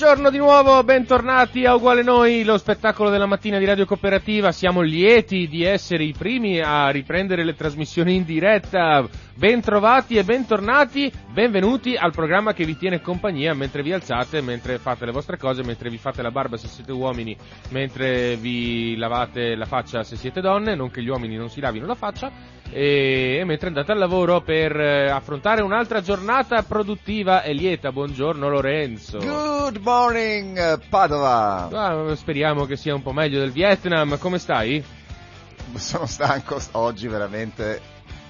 Buongiorno di nuovo, bentornati a Uguale Noi, lo spettacolo della mattina di Radio Cooperativa. Siamo lieti di essere i primi a riprendere le trasmissioni in diretta. Bentrovati e bentornati, benvenuti al programma che vi tiene compagnia mentre vi alzate, mentre fate le vostre cose, mentre vi fate la barba se siete uomini, mentre vi lavate la faccia se siete donne, non che gli uomini non si lavino la faccia, e, mentre andate al lavoro per eh, affrontare un'altra giornata produttiva e lieta. Buongiorno Lorenzo. Good morning, eh, Padova. Ah, speriamo che sia un po' meglio del Vietnam. Come stai? Sono stanco oggi veramente.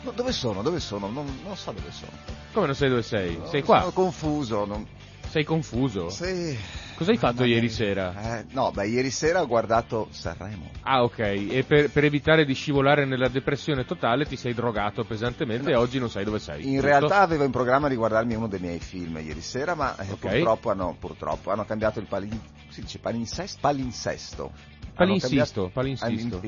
No, dove sono? Dove sono? Non, non, so dove sono. Come non sai dove sei? sei qua? Sono confuso. Non... Sei confuso? Sì. Cosa hai fatto ieri sera? Eh, no, beh, ieri sera ho guardato Sanremo. Ah, ok. E per, per, evitare di scivolare nella depressione totale ti sei drogato pesantemente no. e oggi non sai dove sei. In giusto? realtà avevo in programma di guardarmi uno dei miei film ieri sera, ma eh, okay. purtroppo, hanno, purtroppo, hanno, cambiato il palin... si dice palinsesto? palinsesto. Palinsisto, palinsisto.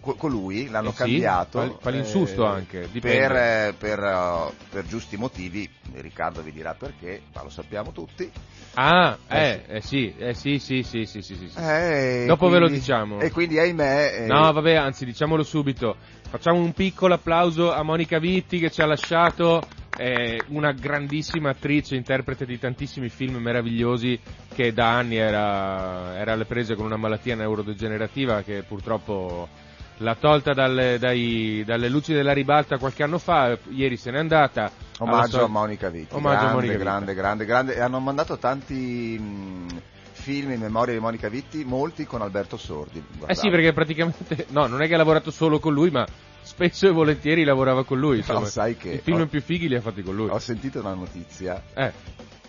Con lui l'hanno eh sì, cambiato. Pal, palinsusto eh, anche, per, eh, per, uh, per, giusti motivi, Riccardo vi dirà perché, ma lo sappiamo tutti. Ah, eh, eh, sì, eh sì, sì, sì, sì, sì, sì. Dopo quindi, ve lo diciamo. E quindi ahimè... No, vabbè, anzi, diciamolo subito. Facciamo un piccolo applauso a Monica Vitti che ci ha lasciato è una grandissima attrice, interprete di tantissimi film meravigliosi che da anni era, era alle prese con una malattia neurodegenerativa che purtroppo l'ha tolta dalle, dai, dalle luci della ribalta qualche anno fa, ieri se n'è andata. Omaggio a Monica Vitti. Omaggio grande, a Monica grande, grande, grande, E hanno mandato tanti mh, film in memoria di Monica Vitti, molti con Alberto Sordi. Guardate. Eh sì, perché praticamente, no, non è che ha lavorato solo con lui, ma spesso e volentieri lavorava con lui. Insomma, no, sai che I film ho, più fighi li ha fatti con lui. Ho sentito una notizia. Eh.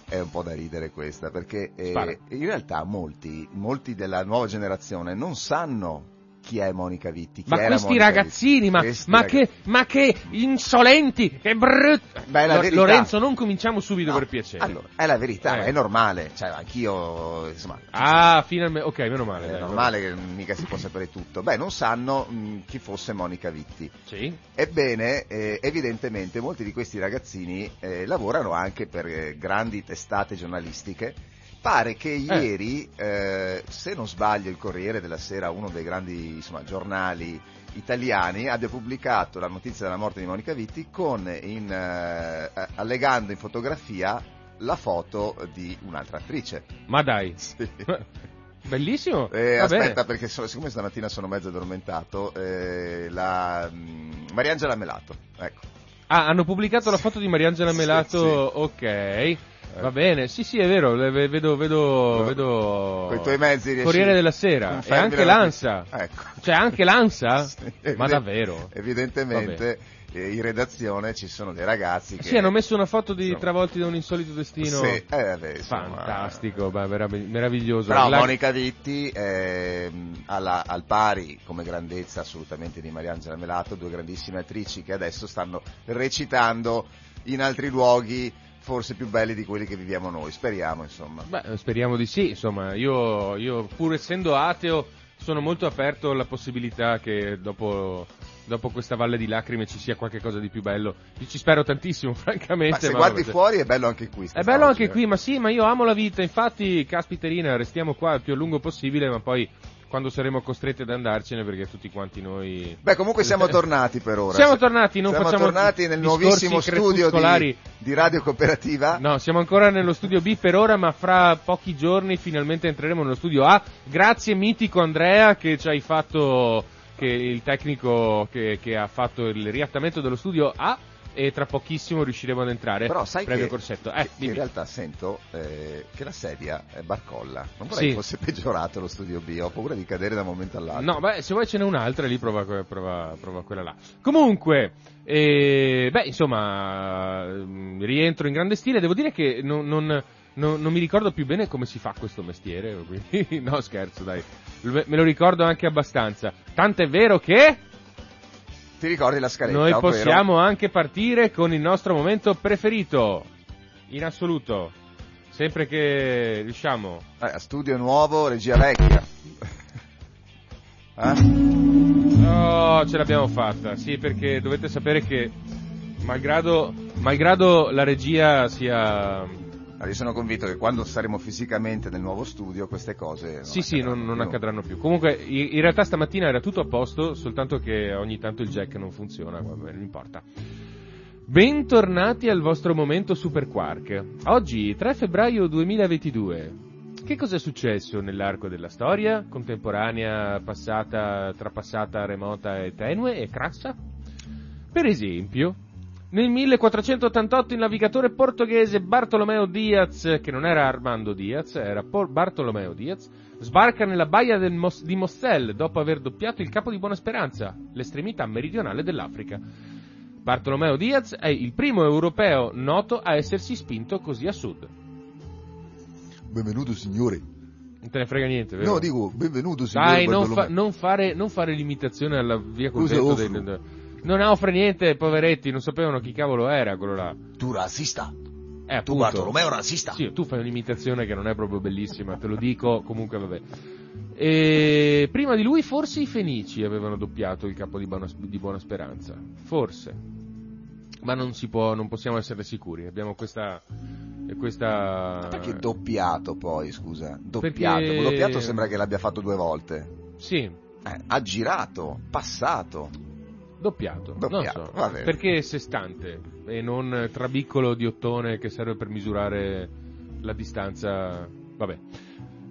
È un po' da ridere questa, perché eh, in realtà molti, molti della nuova generazione non sanno chi è Monica Vitti. Chi ma questi Monica ragazzini, ma, ma, ragazzi... Che, ma, Che, insolenti, che brutto. Lorenzo, non cominciamo subito no, per piacere. Allora, è la verità, eh. è normale. Cioè, anch'io, insomma. Ah, finalmente, ok, meno male. È dai, normale che mica si può sapere tutto. Beh, non sanno mh, chi fosse Monica Vitti. Sì. Ebbene, eh, evidentemente molti di questi ragazzini eh, lavorano anche per eh, grandi testate giornalistiche pare che Eh. ieri, eh, se non sbaglio, il Corriere della Sera, uno dei grandi insomma, giornali italiani, abbia pubblicato la notizia della morte di Monica Vitti con in, eh, allegando in fotografia la foto di un'altra attrice. Ma dai. Sì. Bellissimo. Eh, aspetta, bene. perché so- siccome stamattina sono mezzo addormentato, eh, la mh, Mariangela Melato, ecco. Ah, hanno pubblicato la foto di Mariangela Sì, Melato, sì. ok. Va bene, sì sì è vero, vedo, vedo, vedo... Con i tuoi mezzi riesci- Corriere della Sera, e anche la l'ANSA. Ecco. C'è anche l'ANSA? Sì, Ma evident- davvero? Evidentemente eh, in redazione ci sono dei ragazzi che... Sì, hanno messo una foto di Insomma. travolti da un insolito destino. Sì, eh, vabbè, insomma, Fantastico, beh, meravig- meraviglioso. Però La- Monica Vitti ehm, alla- al pari come grandezza assolutamente di Mariangela Melato, due grandissime attrici che adesso stanno recitando in altri luoghi forse più belli di quelli che viviamo noi, speriamo insomma. Beh, speriamo di sì, insomma, io, io pur essendo ateo sono molto aperto alla possibilità che dopo, dopo questa valle di lacrime ci sia qualcosa di più bello. Io ci spero tantissimo, francamente. Ma se ma guardi fuori è bello anche qui. È bello anche eh. qui, ma sì, ma io amo la vita, infatti, caspiterina, restiamo qua il più a lungo possibile, ma poi quando saremo costretti ad andarcene perché tutti quanti noi... Beh, comunque siamo tornati per ora. Siamo tornati, non Siamo facciamo tornati nel nuovissimo studio di, di Radio Cooperativa. No, siamo ancora nello studio B per ora, ma fra pochi giorni finalmente entreremo nello studio A. Grazie mitico Andrea che ci hai fatto, che il tecnico che, che ha fatto il riattamento dello studio A. e tra pochissimo riusciremo ad entrare. Però sai previo che, corsetto. Eh, che in realtà sento eh, che la sedia è barcolla. Non vorrei Sì. fosse peggiorato lo studio B, ho paura di cadere da un momento all'altro. No, beh, se vuoi ce n'è un'altra, lì prova, prova- prova quella là. Comunque, eh, beh, insomma, mm, rientro in grande stile. Devo dire che non, non- non- non mi ricordo più bene come si fa questo mestiere. quindi- no, scherzo, dai. Me lo ricordo anche abbastanza. Tanto è vero che Ti ricordi la scaletta? noi ovvero- possiamo anche partire con il nostro momento preferito. In assoluto. Sempre che riusciamo. Eh, studio nuovo, regia vecchia. Eh? Oh, ce l'abbiamo fatta, sì, perché dovete sapere che malgrado, malgrado la regia sia... Ah, Io sono convinto che quando saremo fisicamente nel nuovo studio queste cose non sì, sì, non, non accadranno più. Comunque, in realtà stamattina era tutto a posto, soltanto che ogni tanto il jack non funziona, vabbè, non importa. Bentornati al vostro momento Super Quark. Oggi, 3 febbraio 2022. Che cosa è successo nell'arco della storia? Contemporanea, passata, trapassata, remota e tenue e crassa? Per esempio, nel 1488 il navigatore portoghese Bartolomeo Diaz, che non era Armando Diaz, era Bartolomeo Diaz, sbarca nella baia del Mos- di Mostel dopo aver doppiato il Capo di Buona Speranza, l'estremità meridionale dell'Africa. Bartolomeo Diaz è il primo europeo noto a essersi spinto così a sud. Benvenuto signore. Non te ne frega niente, vero? No, dico benvenuto signore. Dai, non, fa- non fare, non fare l'imitazione alla via col vento offro? Non offre niente, poveretti, non sapevano chi cavolo era quello là. Tu razzista. Eh, appunto. Tu Bartolomeo razzista. Sì, tu fai un'imitazione che non è proprio bellissima, te lo dico, comunque vabbè. E prima di lui forse i Fenici avevano doppiato il capo di Buona, di Buona Speranza, forse. Ma non si può, non possiamo essere sicuri, abbiamo questa... questa... Perché doppiato poi, scusa? Doppiato. Perché- Doppiato sembra che l'abbia fatto due volte. Sì, Eh, ha girato, passato. Doppiato, Doppiato, non so, perché è sestante e non trabiccolo di ottone che serve per misurare la distanza, vabbè.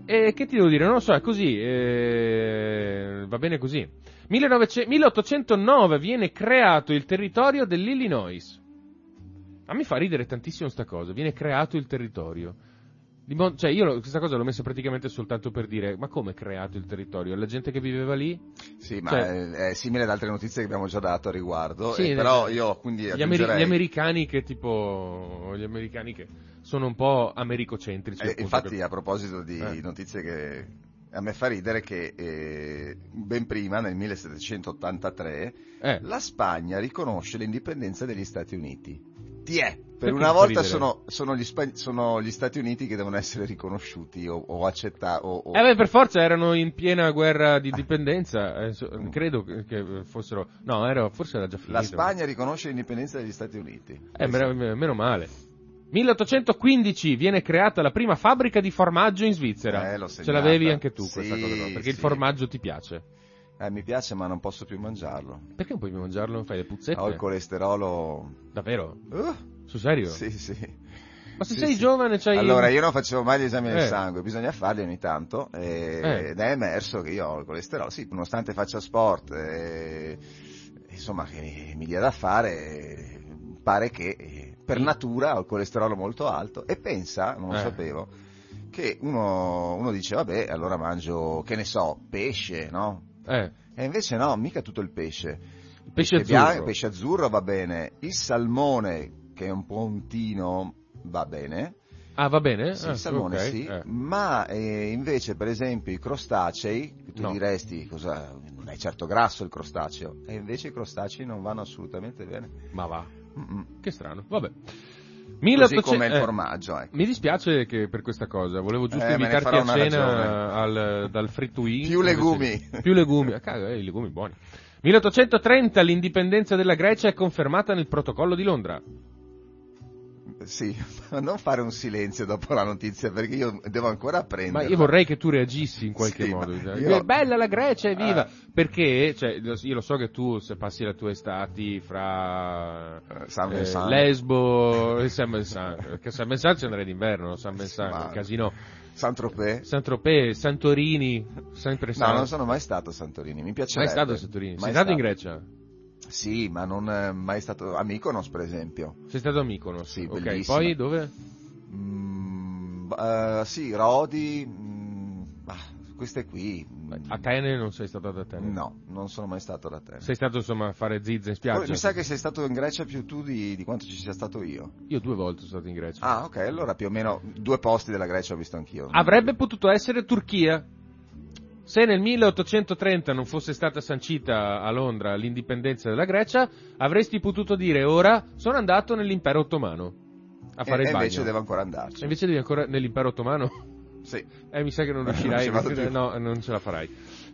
E che ti devo dire, non lo so, è così, eh, va bene così. 1900 1809 viene creato il territorio dell'Illinois. A me fa ridere tantissimo sta cosa, viene creato il territorio. Di mon- cioè io questa cosa l'ho messa praticamente soltanto per dire, ma come creato il territorio? La gente che viveva lì? Sì, ma Cioè- è, è simile ad altre notizie che abbiamo già dato a riguardo. Sì, eh, però io quindi Gli, ameri- gli americani che tipo gli americani che sono un po' americocentrici Eh, infatti che- a proposito di Eh. notizie che a me fa ridere che eh, ben prima, nel 1783, eh, la Spagna riconosce l'indipendenza degli Stati Uniti. Ti è, per Perché una volta sono, sono gli Spa- sono gli Stati Uniti che devono essere riconosciuti o, o accettati. O, o- eh, beh, per forza erano in piena guerra di dipendenza eh, so- credo che, fossero no era, forse era già finito la Spagna riconosce l'indipendenza degli Stati Uniti. eh, meno, meno male 1815 viene creata la prima fabbrica di formaggio in Svizzera Eh, ce l'avevi anche tu Sì, questa cosa qua, perché il sì. formaggio ti piace Eh, mi piace ma non posso più mangiarlo. perché non puoi più mangiarlo? fai le puzzette? Ho il colesterolo... davvero? Uh, sul serio? sì, sì. ma se Sì, sei sì. giovane c'hai Allora, io non facevo mai gli esami del Eh. sangue, bisogna farli ogni tanto, e- Eh. ed è emerso che io ho il colesterolo, sì, nonostante faccia sport, e- insomma, che mi, mi dia da fare, eh, pare che eh, per natura ho il colesterolo molto alto, e pensa, non lo Eh. sapevo, che uno, uno dice, vabbè, allora mangio, che ne so, pesce, no? eh, E invece no, mica tutto il pesce. il pesce bianco, azzurro pesce azzurro va bene, il salmone, che è un po' un tino, va bene, ah va bene? sì, Ah, il salmone ok, sì, eh. ma eh, invece per esempio i crostacei, tu No. diresti cosa, non è certo grasso il crostaceo, e invece i crostacei non vanno assolutamente bene. ma va Mm-mm. Che strano, vabbè. Così 1800 come il eh, formaggio, ecco. mi dispiace che per questa cosa, volevo giusto Eh, invitarti a cena al, dal free to eat. Più legumi. Più legumi, ah, caga, eh, i legumi buoni. 1830 l'indipendenza della Grecia è confermata nel protocollo di Londra. Sì, ma non fare un silenzio dopo la notizia perché io devo ancora Ma apprendere. io vorrei che tu reagissi in qualche Sì, modo. ma È io- bella la Grecia, è viva! Ah. Perché, cioè, io lo so che tu se passi le tue estati fra Eh, San eh, Vincent. Lesbo e San Vincent, perché San Vincent ci andrei d'inverno, San ma- un casino. Saint-Tropez? Saint-Tropez, Santorini, sempre No, San... non sono mai stato a Santorini, mi Mai piacerebbe. stato a Santorini? Sei Mai stato in stato. Grecia? Sì, ma non è mai stato a Mykonos, per esempio. Sei stato a Mykonos? Sì, ok. bellissima. Poi dove? Mm, eh, sì, Rodi, mm, ah, queste qui. mm, Atene non sei stato ad Atene? No, non sono mai stato ad Atene. Sei stato insomma a fare zizze in Poi spiaggia? Mi sa che sei stato in Grecia più tu di, di quanto ci sia stato io. Io due volte sono stato in Grecia. Ah, ok, allora più o meno due posti della Grecia ho visto anch'io. Avrebbe potuto essere Turchia. Se nel 1830 non fosse stata sancita a Londra l'indipendenza della Grecia, avresti potuto dire ora sono andato nell'impero ottomano a fare e, il e bagno. invece devo ancora andarci. E invece devi ancora nell'impero ottomano? Sì. Eh, mi sa che non Non riuscirai. ci vado più. no, non ce la farai.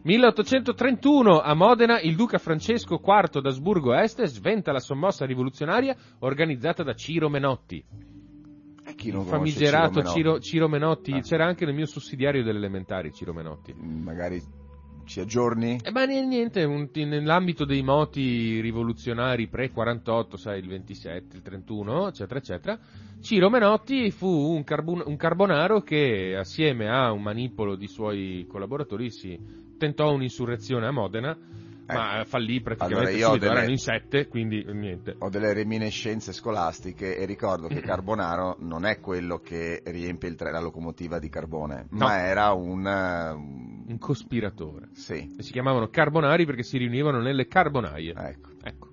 1831 a Modena il duca Francesco IV d'Asburgo Este sventa la sommossa rivoluzionaria organizzata da Ciro Menotti. Chi non Il conosce famigerato Ciro Ciro, Menotti? Ciro Menotti. Ah. C'era anche nel mio sussidiario delle elementari Ciro Menotti. Mm, Magari ci aggiorni? E ma niente, un- nell'ambito dei moti rivoluzionari pre-48, sai, il 27, il 31, eccetera, eccetera, Ciro Menotti fu un, carbon- un carbonaro che assieme a un manipolo di suoi collaboratori si tentò un'insurrezione a Modena, ma fallì praticamente Allora, subito, delle- erano in sette, quindi niente. Ho delle reminiscenze scolastiche e ricordo che Carbonaro non è quello che riempie il tre- la locomotiva di carbone, No. ma era un... eh, un- Un cospiratore. Sì, E si chiamavano carbonari perché si riunivano nelle carbonaie. ecco. Ecco.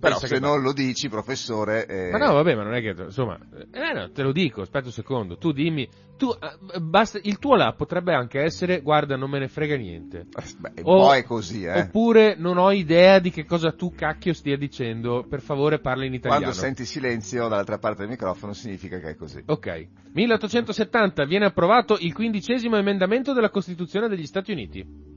Però Pensa se non lo dici, professore... eh, Ma no, vabbè, ma non è che, insomma, eh, no, te lo dico, aspetta un secondo, tu dimmi, tu, eh, basta, il tuo là potrebbe anche essere, guarda, non me ne frega niente. beh, un O- po' è così, eh. Oppure non ho idea di che cosa tu cacchio stia dicendo, per favore parla in italiano. Quando senti silenzio dall'altra parte del microfono significa che è così. Ok. 1870 viene approvato il quindicesimo emendamento della Costituzione degli Stati Uniti.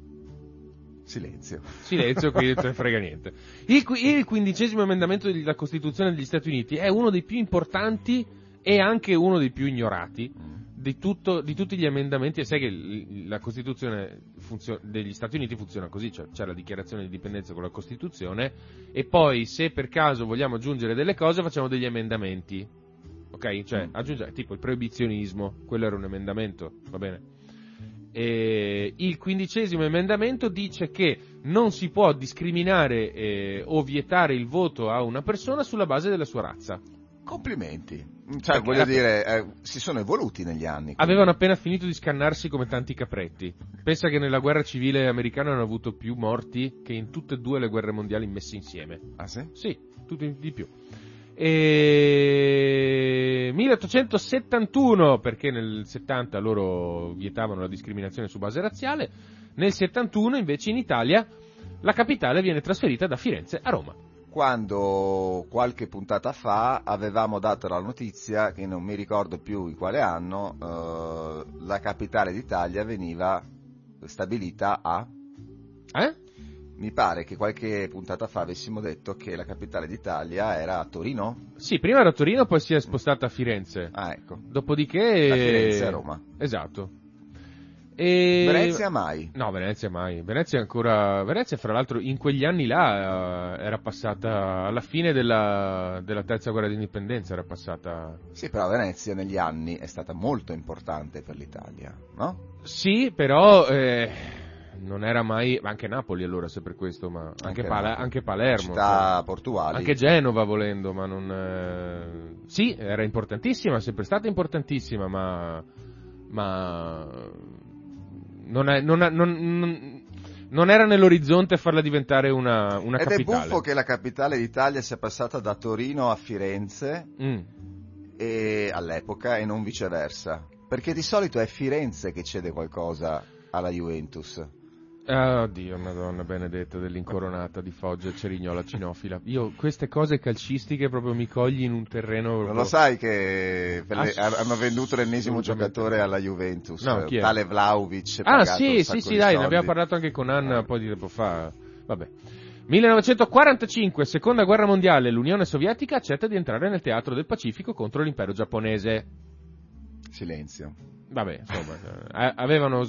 Silenzio. Silenzio, qui non frega niente. Il, il quindicesimo emendamento della Costituzione degli Stati Uniti è uno dei più importanti e anche uno dei più ignorati di, tutto- di tutti gli emendamenti. E sai che la Costituzione funzio- degli Stati Uniti funziona così, cioè c'è la dichiarazione di indipendenza con la Costituzione e poi se per caso vogliamo aggiungere delle cose facciamo degli emendamenti. Ok? Cioè, Mm. aggiungere, tipo il proibizionismo, quello era un emendamento, va bene? Eh, il quindicesimo emendamento dice che non si può discriminare eh, o vietare il voto a una persona sulla base della sua razza. Complimenti. Cioè, Perché- voglio dire, eh, si sono evoluti negli anni. Avevano appena finito di scannarsi come tanti capretti. Pensa che nella guerra civile americana hanno avuto più morti che in tutte e due le guerre mondiali messe insieme. Ah sì? Sì, tutti di più. E... 1871, perché nel 70 loro vietavano la discriminazione su base razziale, nel 71 invece in Italia la capitale viene trasferita da Firenze a Roma. Quando qualche puntata fa avevamo dato la notizia, che non mi ricordo più in quale anno, eh, la capitale d'Italia veniva stabilita a... Eh? Mi pare che qualche puntata fa avessimo detto che la capitale d'Italia era a Torino. Sì, prima era Torino, poi si è spostata a Firenze. Ah, ecco. Dopodiché... Da Firenze a Roma. Esatto. E... Venezia mai. No, Venezia mai. Venezia ancora. Venezia, fra l'altro, in quegli anni là eh, era passata alla fine della, della terza guerra d'indipendenza. Era passata. Sì, però Venezia negli anni è stata molto importante per l'Italia, no? Sì, però. eh, non era mai. ma Anche Napoli allora, se per questo, ma anche, Anche Pala- anche Palermo. Città cioè, portuali. Anche Genova volendo, ma non. eh, Sì, era importantissima, è sempre stata importantissima, ma. Ma. Non, è- non, è- non- non- non era nell'orizzonte farla diventare una, una Ed capitale. è buffo che la capitale d'Italia sia passata da Torino a Firenze Mm. e all'epoca e non viceversa. Perché di solito è Firenze che cede qualcosa alla Juventus. Ah, Dio, madonna benedetta dell'incoronata di Foggia Cerignola cinofila. Io queste cose calcistiche proprio mi cogli in un terreno... Non proprio- lo sai che le- Ass- hanno venduto l'ennesimo giocatore alla Juventus, No, chi è? tale Vlaovic. Ah, sì, sì, sì, dai, ne abbiamo parlato anche con Anna un po' di tempo fa. Vabbè. 1945, seconda guerra mondiale, l'Unione Sovietica accetta di entrare nel teatro del Pacifico contro l'impero giapponese. Silenzio. Vabbè, insomma, eh, avevano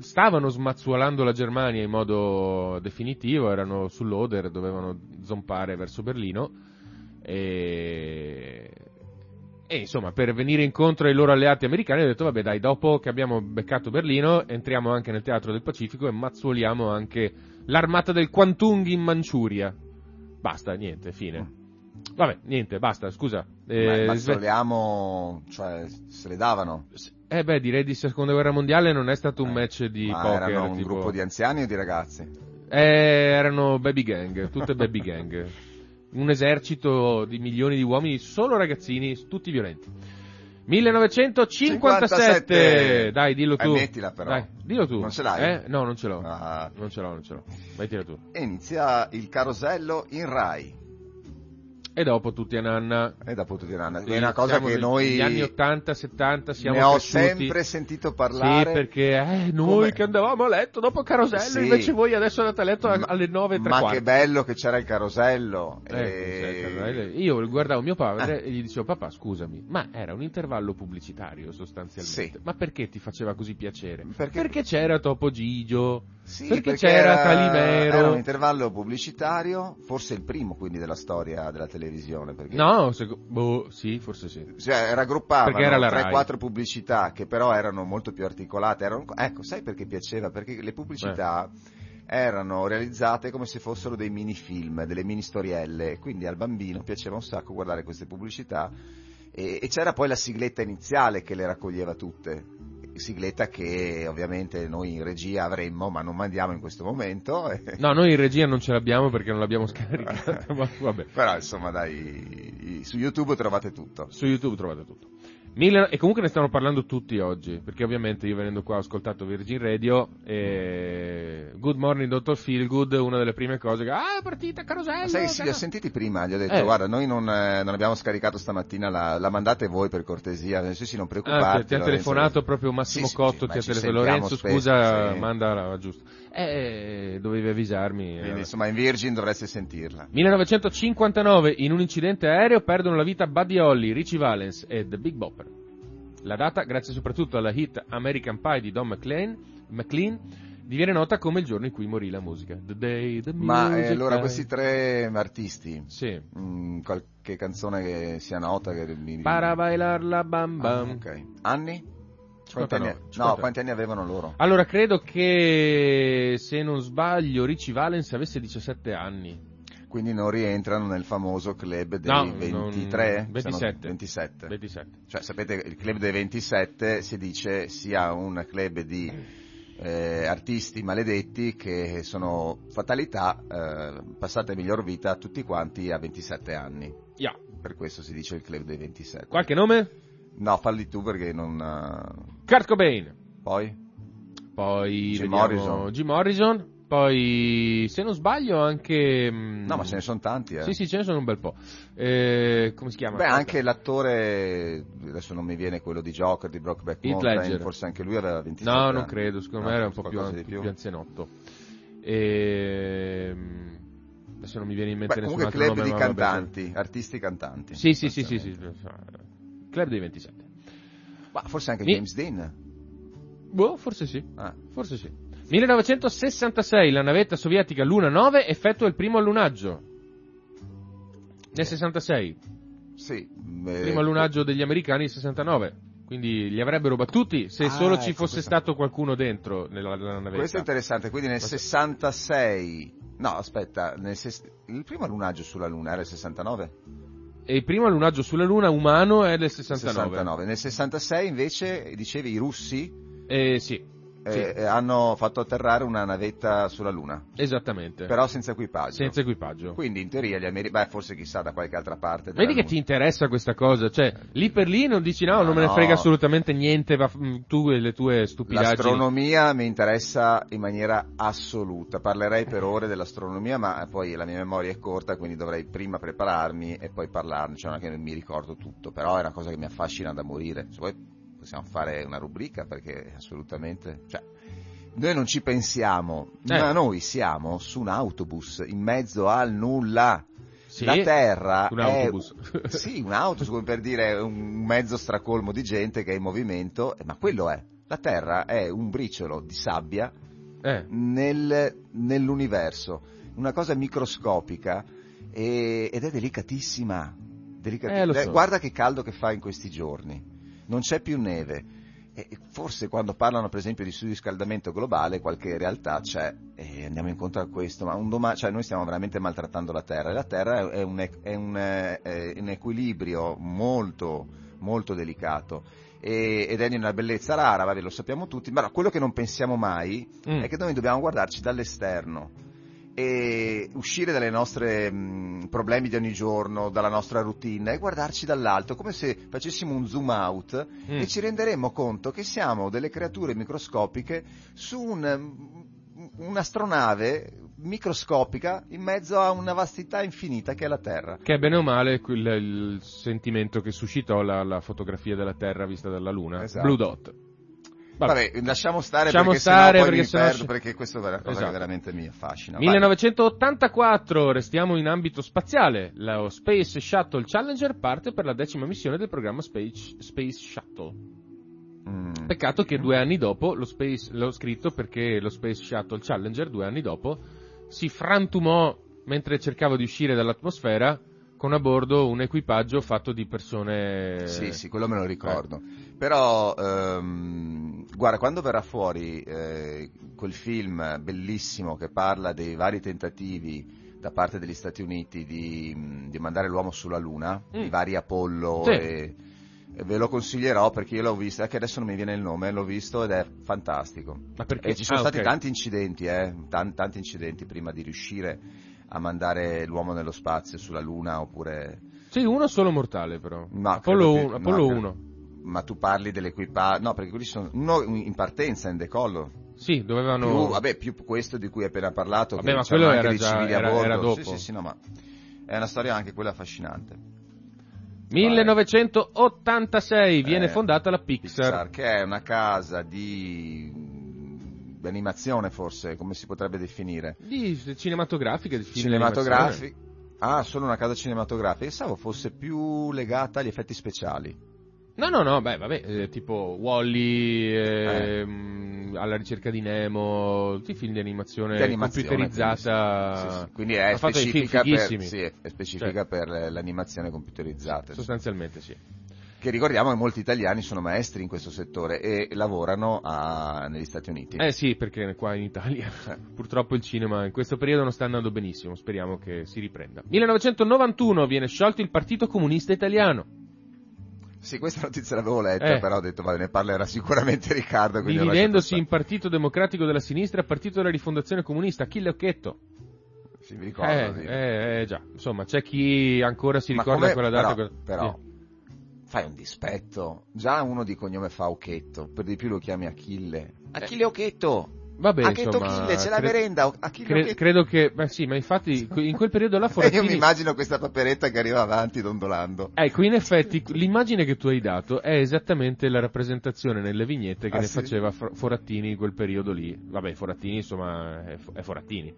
stavano smazzuolando la Germania in modo definitivo, erano sull'Oder, dovevano zompare verso Berlino e... e insomma per venire incontro ai loro alleati americani hanno detto vabbè dai, dopo che abbiamo beccato Berlino entriamo anche nel teatro del Pacifico e mazzuoliamo anche l'armata del Kwantung in Manciuria. Basta, niente, fine. Vabbè, niente, basta, scusa. Eh, Ma il sve- Mazzoliamo, cioè, se le davano. eh beh, direi di seconda guerra mondiale non è stato un Eh, match di Ma poker. erano un tipo- gruppo di anziani o di ragazzi? Eh, erano baby gang, tutte baby gang. Un esercito di milioni di uomini, solo ragazzini, tutti violenti. 1957! 57. Dai, dillo tu. Eh, mettila però. Dai, dillo tu. Non ce l'hai? Eh? No, non ce l'ho. Ah. Non ce l'ho, non ce l'ho. Mettila tu. E inizia il carosello in Rai. E dopo tutti a nanna. E dopo tutti danno. Sì, È una cosa siamo che noi Negli anni 80, 70 siamo ne ho cresciuti. sempre sentito Sì, parlare. perché eh, noi Come- che andavamo a letto dopo Carosello, Sì. invece voi adesso andate a letto a- Ma- alle 9 e tre Ma quarti. che bello che c'era il carosello. Eh, E- cioè, Io guardavo mio padre Eh. e gli dicevo papà scusami, ma era un intervallo pubblicitario sostanzialmente. Sì. Ma perché ti faceva così piacere? Perché- c'era Topo Gigio, Sì, perché, c'era era- Calimero. Era un intervallo pubblicitario, forse il primo quindi della storia della televisione. Perché No, seco- boh, sì, forse sì. Cioè, raggruppavano Perché era la Rai. 3-4 pubblicità che però erano molto più articolate. Erano- ecco, sai perché piaceva? Perché le pubblicità erano realizzate come se fossero dei mini film, delle mini storielle. Quindi al bambino piaceva un sacco guardare queste pubblicità. E, e c'era poi la sigletta iniziale che le raccoglieva tutte. Sigletta che ovviamente noi in regia avremmo, ma non mandiamo in questo momento. No, noi in regia non ce l'abbiamo perché non l'abbiamo scaricata. Però insomma dai, su YouTube trovate tutto. Su YouTube trovate tutto. Mille- e comunque ne stanno parlando tutti oggi, perché ovviamente io venendo qua ho ascoltato Virgin Radio e Good Morning Dr. Feelgood, una delle prime cose che ah è partita Carosello. Ma sai che sì, li ho cara-". sentiti prima, gli ho detto Eh. guarda noi non, eh, non abbiamo scaricato stamattina, la, la mandate voi per cortesia, sì sì non Ah, preoccuparti. ti, ha Lorenzo. telefonato proprio Massimo Sì, sì, Cotto, sì, ma ti ha telefonato Lorenzo, spesso, scusa, sì. manda giusto. Eh, dovevi avvisarmi. Quindi, insomma, in Virgin dovresti sentirla. 1959, in un incidente aereo perdono la vita Buddy Holly, Richie Valens e The Big Bopper. La data, grazie soprattutto alla hit American Pie di Don McLean, McLean diviene nota come il giorno in cui morì la musica. The day, the Ma eh, allora questi tre artisti, sì. mh, qualche canzone che sia nota che mi... Para bailar la bam ah, bam. Ah, okay. Anni? 59. Quanti anni, 59. no, quanti anni avevano loro? Allora, credo che, se non sbaglio, Richie Valens avesse 17 anni. Quindi non rientrano nel famoso club dei no, 23? Non... 27. 27. 27. Cioè, sapete, il club dei 27 si dice sia un club di... Eh, artisti maledetti che sono fatalità eh, passate miglior vita a tutti quanti a 27 anni. Yeah. Per questo si dice il club dei 27. Qualche nome? No, falli tu perché non... eh, Kurt Cobain. Poi? Poi Jim Morrison. Jim Morrison. Poi, se non sbaglio, anche. mm, No, ma ce ne sono tanti, eh. Sì, sì, ce ne sono un bel po'. Eh, come si chiama? Beh, anche l'attore, adesso non mi viene quello di Joker, di Brockback Heath Mountain, Ledger. forse anche lui aveva 27 No, anni. non credo, secondo No, me era un po' più, più, più anzianotto. Ehm, adesso non mi viene in mente Beh, nessun comunque club di cantanti, artisti cantanti. Sì, sì, sì, sì, sì. Club dei 27. Ma forse anche Mi- James Dean. Boh, forse sì. Ah. Forse sì. 1966, la navetta sovietica Luna 9 effettua il primo allunaggio. Nel 66, Sì. il eh, primo allunaggio degli americani nel 69. Quindi li avrebbero battuti se Ah, solo ci ecco, fosse questo- stato qualcuno dentro nella, nella navetta. Questo è interessante, quindi nel Questo- 66... No, aspetta, nel ses- il primo allunaggio sulla Luna era il 69? E il primo allunaggio sulla Luna umano è del 69. 69. Nel 66 invece, dicevi, i russi Eh, sì, eh, Sì. hanno fatto atterrare una navetta sulla Luna, esattamente. però senza equipaggio. Senza equipaggio. Quindi in teoria gli americani, beh forse chissà da qualche altra parte. Vedi che ti interessa questa cosa? Cioè, lì per lì non dici no, No, non me ne no. frega assolutamente niente, va- mm, tu e le tue stupidaggini. L'astronomia mi interessa in maniera assoluta, parlerei per ore dell'astronomia, ma poi la mia memoria è corta, quindi dovrei prima prepararmi e poi parlarne, cioè non è che mi ricordo tutto, però è una cosa che mi affascina da morire. Se vuoi possiamo fare una rubrica perché assolutamente, cioè, noi non ci pensiamo, Eh. ma noi siamo su un autobus in mezzo al nulla. Sì, la Terra un è autobus. sì, un autobus come per dire un mezzo stracolmo di gente che è in movimento, eh, ma quello è. La Terra è un briciolo di sabbia Eh, nel- nell'universo, una cosa microscopica e- ed è delicatissima. Delicat- Eh, so. Guarda che caldo che fa in questi giorni, non c'è più neve. E forse quando parlano per esempio di surriscaldamento globale qualche realtà c'è, e andiamo incontro a questo, ma un domani, cioè noi stiamo veramente maltrattando la Terra e la Terra è un, è un, è un equilibrio molto, molto delicato e, ed è di una bellezza rara, vabbè, lo sappiamo tutti, ma quello che non pensiamo mai Mm. è che noi dobbiamo guardarci dall'esterno e uscire dai nostri mh, problemi di ogni giorno, dalla nostra routine e guardarci dall'alto, come se facessimo un zoom out Mm. e ci renderemmo conto che siamo delle creature microscopiche su un, un'astronave microscopica in mezzo a una vastità infinita che è la Terra. Che è bene o male quel- il sentimento che suscitò la, la fotografia della Terra vista dalla Luna. Esatto. Blue Dot. Vabbè, lasciamo stare Lasciamo perché stare sennò poi perché mi sennò perdo, perché questo è una cosa Esatto. che veramente mi affascina. Vai. 1984, restiamo in ambito spaziale. Lo Space Shuttle Challenger parte per la decima missione del programma Space, Space Shuttle. Mm. Peccato che due anni dopo, lo Space, l'ho scritto perché lo Space Shuttle Challenger due anni dopo si frantumò mentre cercava di uscire dall'atmosfera con a bordo un equipaggio fatto di persone... Sì, sì, quello me lo ricordo. Però, ehm, guarda, quando verrà fuori eh, quel film bellissimo che parla dei vari tentativi da parte degli Stati Uniti di, di mandare l'uomo sulla Luna, Mm. i vari Apollo, Sì. e, e ve lo consiglierò perché io l'ho visto, anche adesso non mi viene il nome, l'ho visto ed è fantastico. Ma perché? E ci sono Ah, stati ok. tanti incidenti, eh, tan- tanti incidenti prima di riuscire a mandare l'uomo nello spazio sulla Luna oppure... Sì, uno solo mortale però. Ma Apollo che- 1. Apollo no, credo- 1. Ma tu parli dell'equipaggio, no perché quelli sono uno in partenza, in decollo, Sì, dovevano... più, vabbè, più questo di cui hai appena parlato, Vabbè, ma quello era già- civili a era- era dopo. Sì, sì, sì, no, ma è una storia anche quella affascinante. 1986 viene Eh, fondata la Pixar. Pixar, che è una casa di animazione forse, come si potrebbe definire? Di cinematografiche, di Cinematografica. Ah, solo una casa cinematografica. Pensavo fosse più legata agli effetti speciali. No, no, no, beh, vabbè, eh, tipo Wally, ehm, alla ricerca di Nemo, tutti i film di animazione, Di animazione, computerizzata. Quindi, sì, sì, quindi è specifica, per, sì, è specifica Cioè, per l'animazione computerizzata. Sostanzialmente sì. Che ricordiamo che molti italiani sono maestri in questo settore e lavorano a- negli Stati Uniti. Eh sì, perché qua in Italia purtroppo il cinema in questo periodo non sta andando benissimo, speriamo che si riprenda. 1991 viene sciolto il Partito Comunista Italiano, Sì, questa notizia l'avevo letta, Eh. però ho detto, vabbè, ne parlerà sicuramente Riccardo. dividendosi in Partito Democratico della Sinistra e Partito della Rifondazione Comunista, Achille Occhetto. Sì, mi ricordo. Eh, sì. eh, eh, già, insomma, c'è chi ancora si ricorda come- quella data. Però, que- però Sì. Fai un dispetto. Già uno di cognome fa Occhetto, per di più lo chiami Achille. Achille Occhetto! Vabbè, Acchetto insomma, Achille, c'è la cre- merenda, Achille cre- Occhetto. credo che, beh sì, ma infatti in quel periodo là E io mi immagino questa paperetta che arriva avanti dondolando. Ecco, in effetti l'immagine che tu hai dato è esattamente la rappresentazione nelle vignette che Ah, ne sì? faceva Fo- Forattini in quel periodo lì. Vabbè, Forattini insomma è, Fo- è Forattini,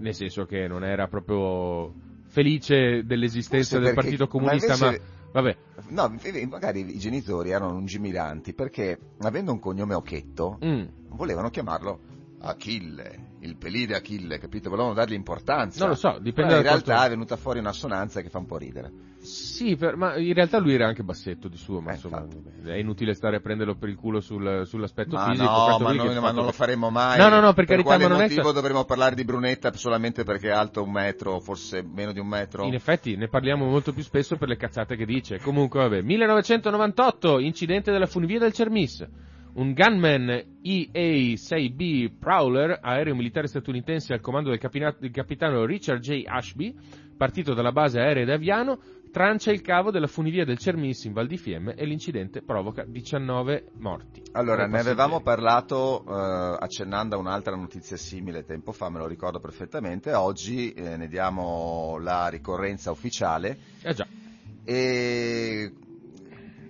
nel senso che non era proprio felice dell'esistenza Forse del Partito Comunista, ma, invece- vabbè, No, eh, magari i genitori erano lungimiranti perché avendo un cognome Occhetto mm, volevano chiamarlo Achille, il pelide Achille, capito? Volevano dargli importanza. non lo so, dipende Però in da quanto- realtà è venuta fuori un'assonanza che fa un po' ridere. Sì, per- ma in realtà lui era anche bassetto di suo, ma Eh, insomma infatti. è inutile stare a prenderlo per il culo sul- sull'aspetto Ma fisico. no, ma, noi- ma fatto non lo faremo mai. No, no, no, per carità, quale ma non è motivo che- dovremmo parlare di Brunetta solamente perché è alto un metro, forse meno di un metro? In effetti ne parliamo molto più spesso per le cazzate che dice. Comunque, vabbè, 1998, incidente della funivia del Cermis. Un gunman EA-6B Prowler, aereo militare statunitense al comando del, capina- del capitano Richard J. Ashby, partito dalla base aerea di Aviano, trancia il cavo della funivia del Cermis in Val di Fiemme e l'incidente provoca 19 morti. Allora, ne avevamo parlato eh, accennando a un'altra notizia simile tempo fa, me lo ricordo perfettamente. Oggi eh, ne diamo la ricorrenza ufficiale Eh già. e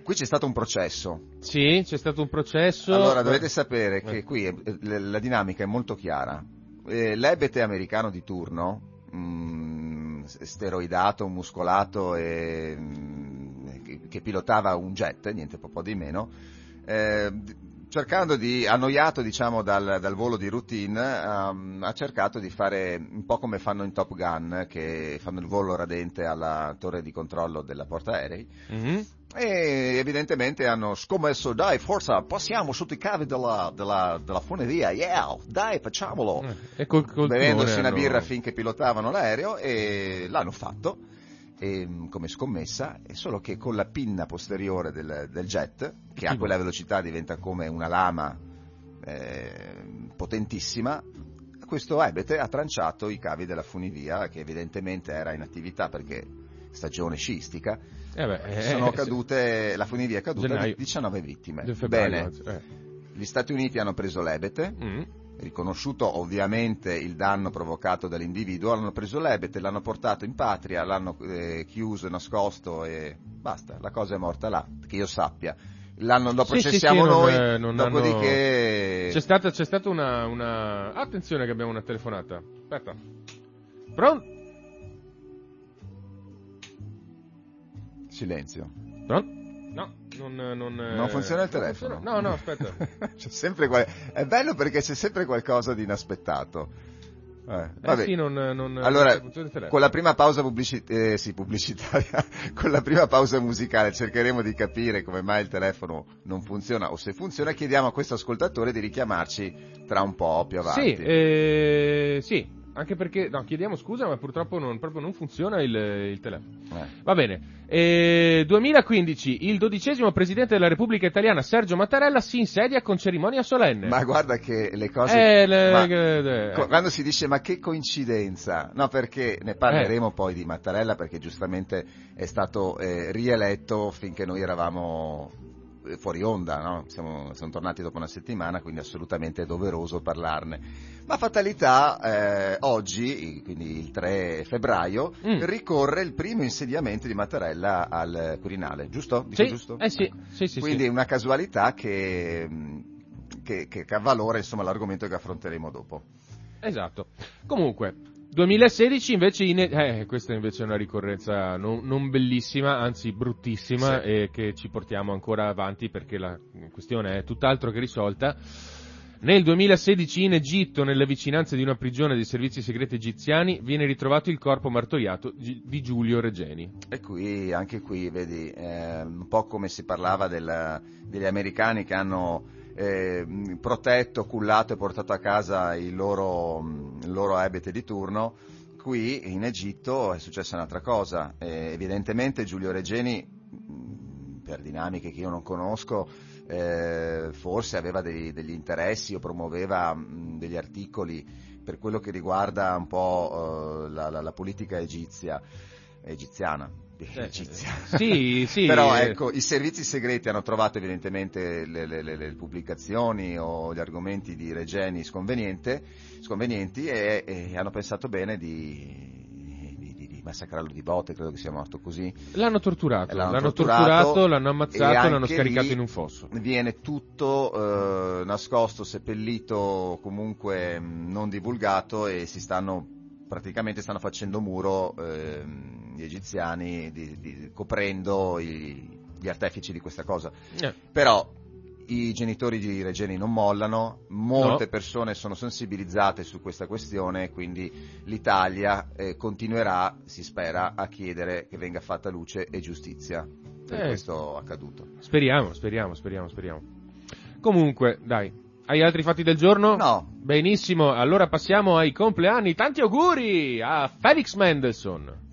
qui c'è stato un processo. Sì, c'è stato un processo. Allora, dovete sapere che Eh. qui eh, la dinamica è molto chiara. Eh, L'ebete americano di turno, mm, steroidato, muscolato e mm, che, che pilotava un jet, niente po' di meno, eh, cercando di, annoiato diciamo dal, dal volo di routine, ehm, ha cercato di fare un po' come fanno in Top Gun, che fanno il volo radente alla torre di controllo della portaerei. Mhm. E evidentemente hanno scommesso, dai, forza, passiamo sotto i cavi della, della, della funivia, yeah, dai, facciamolo. Eh, E col, col Bevendosi una birra finché pilotavano l'aereo e l'hanno fatto e, mh, come scommessa, solo che con la pinna posteriore del, del jet, che a quella velocità diventa come una lama eh, potentissima, questo ebete ha tranciato i cavi della funivia, che evidentemente era in attività perché stagione scistica, Eh beh, eh, cadute, la funivia è caduta Gennaio. 19 vittime. Bene, eh. gli Stati Uniti hanno preso l'ebete, Mm. Riconosciuto ovviamente il danno provocato dall'individuo, l'hanno preso l'ebete, l'hanno portato in patria, l'hanno eh, chiuso, nascosto e basta, la cosa è morta là, che io sappia. L'anno, lo Sì, sì, processiamo sì, non, noi, eh, non dopodiché... C'è stata, c'è stata una, una... Attenzione che abbiamo una telefonata. Aspetta. Pronto? Silenzio. Pronto? No, non... Non, eh, Non funziona il telefono? funziona- No, no, aspetta. C'è sempre qual- È bello perché c'è sempre qualcosa di inaspettato. Eh, Eh sì, non, non Allora, non con la prima pausa pubblici- eh, sì, pubblicitaria, con la prima pausa musicale cercheremo di capire come mai il telefono non funziona o se funziona chiediamo a questo ascoltatore di richiamarci tra un po' più avanti. Sì, eh, sì, anche perché, no, chiediamo scusa, ma purtroppo non, proprio non funziona il, il telefono. Eh. Va bene. Eh, 2015, il dodicesimo Presidente della Repubblica Italiana, Sergio Mattarella, si insedia con cerimonia solenne. Ma guarda che le cose... Eh, le- ma- eh, co- Quando si dice ma che coincidenza, no perché ne Eh. parleremo poi di Mattarella perché giustamente è stato eh, rieletto finché noi eravamo eh, fuori onda, no? siamo, siamo tornati dopo una settimana quindi assolutamente è doveroso parlarne. Ma fatalità, eh, oggi, quindi il 3 febbraio, Mm. ricorre il primo insediamento di Mattarella al Quirinale, giusto? Dico Sì, giusto? eh sì, Ecco. sì, sì, Quindi sì. è una casualità che, mh, che, che, che avvalora insomma, l'argomento che affronteremo dopo. Esatto. Comunque, 2016 invece, in- eh, questa invece è una ricorrenza non, non bellissima, anzi bruttissima, Sì. e che ci portiamo ancora avanti perché la questione è tutt'altro che risolta. Nel 2016 in Egitto, nelle vicinanze di una prigione dei servizi segreti egiziani, viene ritrovato il corpo martoriato di Giulio Regeni. E qui, anche qui, vedi, eh, un po' come si parlava del- degli americani che hanno eh, protetto, cullato e portato a casa il loro, il loro ebete di turno, qui in Egitto è successa un'altra cosa. Eh, evidentemente Giulio Regeni, mh, per dinamiche che io non conosco, eh, forse aveva dei- degli interessi o promuoveva mh, degli articoli per quello che riguarda un po' eh, la, la- la politica egizia, egiziana. Egizia. Sì, sì. Però eh, ecco, i servizi segreti hanno trovato evidentemente le, le- le- le pubblicazioni o gli argomenti di Regeni sconvenienti e, e hanno pensato bene di, massacrarlo di botte, credo che sia morto così. L'hanno torturato, L'hanno l'hanno, torturato torturato, l'hanno ammazzato e l'hanno scaricato in un fosso. Viene tutto eh, nascosto, seppellito, comunque non divulgato e si stanno praticamente stanno facendo muro ehm, gli egiziani di- di- coprendo i- gli artefici di questa cosa. Eh, Però i genitori di Regeni non mollano, molte No. persone sono sensibilizzate su questa questione, quindi l'Italia eh, continuerà, si spera, a chiedere che venga fatta luce e giustizia per Eh. questo accaduto. Speriamo, speriamo, speriamo, speriamo. Comunque, dai, hai altri fatti del giorno? No. Benissimo, allora passiamo ai compleanni. Tanti auguri a Felix Mendelssohn,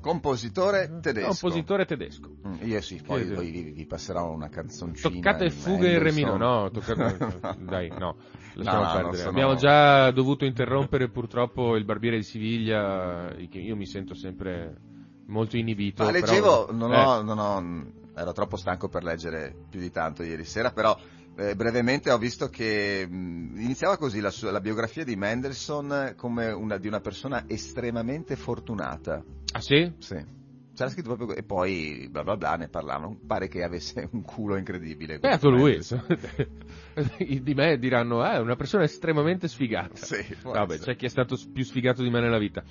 Compositore tedesco. compositore tedesco. Mm, Io sì, poi, poi vi, vi passerò una canzoncina. Toccate fughe in re Mendelssohn. minore, no, toccate, dai, no, lasciamo No, no, non perdere. sono- Abbiamo già dovuto interrompere purtroppo il barbiere di Siviglia, che io mi sento sempre molto inibito. Ma però- leggevo, non eh, ho, non ho- ero troppo stanco per leggere più di tanto ieri sera, però eh, brevemente ho visto che mh, iniziava così la, sua- la biografia di Mendelssohn come una, di una persona estremamente fortunata. Ah sì? Sì. C'era scritto proprio e poi bla bla bla ne parlavano. Pare che avesse un culo incredibile. Beato lui. Di me diranno, ah, è una persona estremamente sfigata. Sì, Vabbè, essere. c'è chi è stato più sfigato di me nella vita.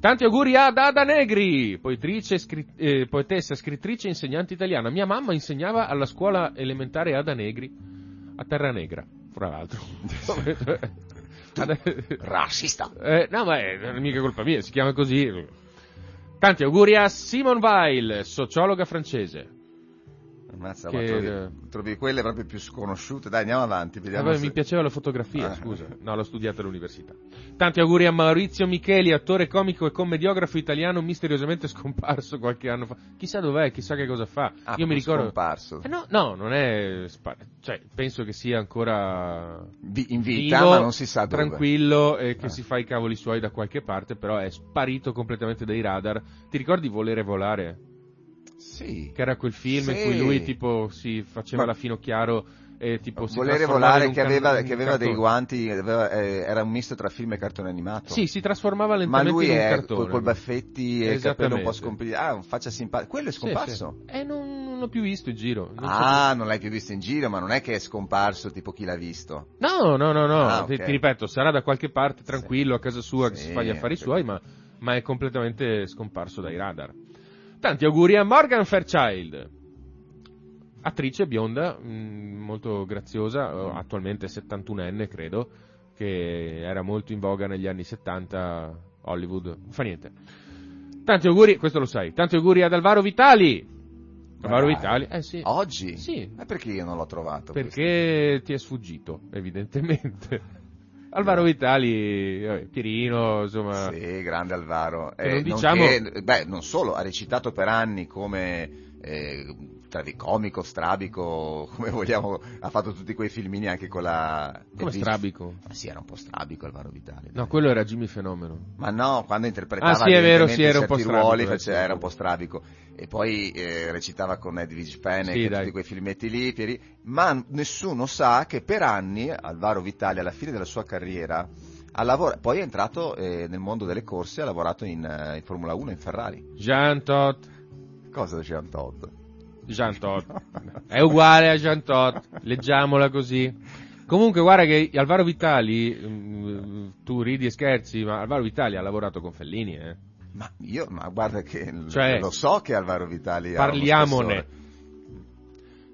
Tanti auguri ad Ada Negri, poetrice, scri- eh, poetessa, scrittrice e insegnante italiana. Mia mamma insegnava alla scuola elementare Ada Negri. a Terra Negra, fra l'altro. Razzista. Eh, no, ma è, non è mica colpa mia, si chiama così. Tanti auguri a Simone Weil, sociologa francese. Ammazza, Che- trovi, trovi quelle proprio più sconosciute. Dai, andiamo avanti. Vediamo Vabbè, se- mi piaceva la fotografia, Ah. scusa. No, l'ho studiata all'università. Tanti auguri a Maurizio Micheli, attore comico e commediografo italiano misteriosamente scomparso qualche anno fa. Chissà dov'è, chissà che cosa fa. Ah, Io mi ricordo... scomparso. Eh no, no, non è... Cioè, penso che sia ancora... Vi- in vita, vivo, ma non si sa dove. tranquillo e che Ah. si fa i cavoli suoi da qualche parte, però è sparito completamente dai radar. Ti ricordi Volere Volare? Sì. Che era quel film in Sì. cui lui tipo si faceva Ma- la Finocchiaro e tipo si Volere volare in che aveva, in che aveva dei guanti, aveva- eh, era un misto tra film e cartone animato. Sì, si trasformava Ma lentamente lui in un è cartone. col, col baffetti e il capello un po' scomparso. Ah, un faccia simpatico. Quello è Sì, scomparso. sì. Eh, non, non l'ho più visto in giro. Non so Ah, non l'hai più visto in giro, ma non è che è scomparso tipo chi l'ha visto. No, no, no, no, Ah, ti, ok. ti ripeto, sarà da qualche parte tranquillo a casa sua che Sì, si fa gli affari suoi, ma, ma è completamente scomparso dai radar. Tanti auguri a Morgan Fairchild, attrice bionda, mh, molto graziosa, eh, attualmente 71enne credo, che era molto in voga negli anni 70 Hollywood, non fa niente. Tanti auguri, questo lo sai, tanti auguri ad Alvaro Vitali. Alvaro Dai. Vitali, eh sì. Oggi? Sì. Ma perché io non l'ho trovato? Perché ti è sfuggito, evidentemente. Alvaro Vitali, vabbè, Pierino, insomma. Sì, grande Alvaro. Che non nonché- diciamo- beh, non solo, ha recitato per anni come eh, tragicomico, strabico, come vogliamo, ha fatto tutti quei filmini anche con la... Come strabico. Ma sì, era un po' strabico Alvaro Vitali. No, quello era Jimmy Fenomeno. Ma no, quando interpretava Ah, sì, è vero, sì, era un po' strabico, ruoli, eh, faceva- era un po' strabico. E poi eh, recitava con Edwige Fenech Sì, e tutti quei filmetti lì, Pieri. ma nessuno sa che per anni Alvaro Vitali, alla fine della sua carriera, ha lavora- poi è entrato eh, nel mondo delle corse, ha lavorato in, eh, in Formula 1, in Ferrari. Jean Todt. Cosa Jean Todt? Jean Todt. È uguale a Jean Todt. Leggiamola così. Comunque, guarda che Alvaro Vitali, mm, tu ridi e scherzi, ma Alvaro Vitali ha lavorato con Fellini, eh. Ma io, ma guarda che Cioè, lo so che Alvaro Vitali ha Parliamone.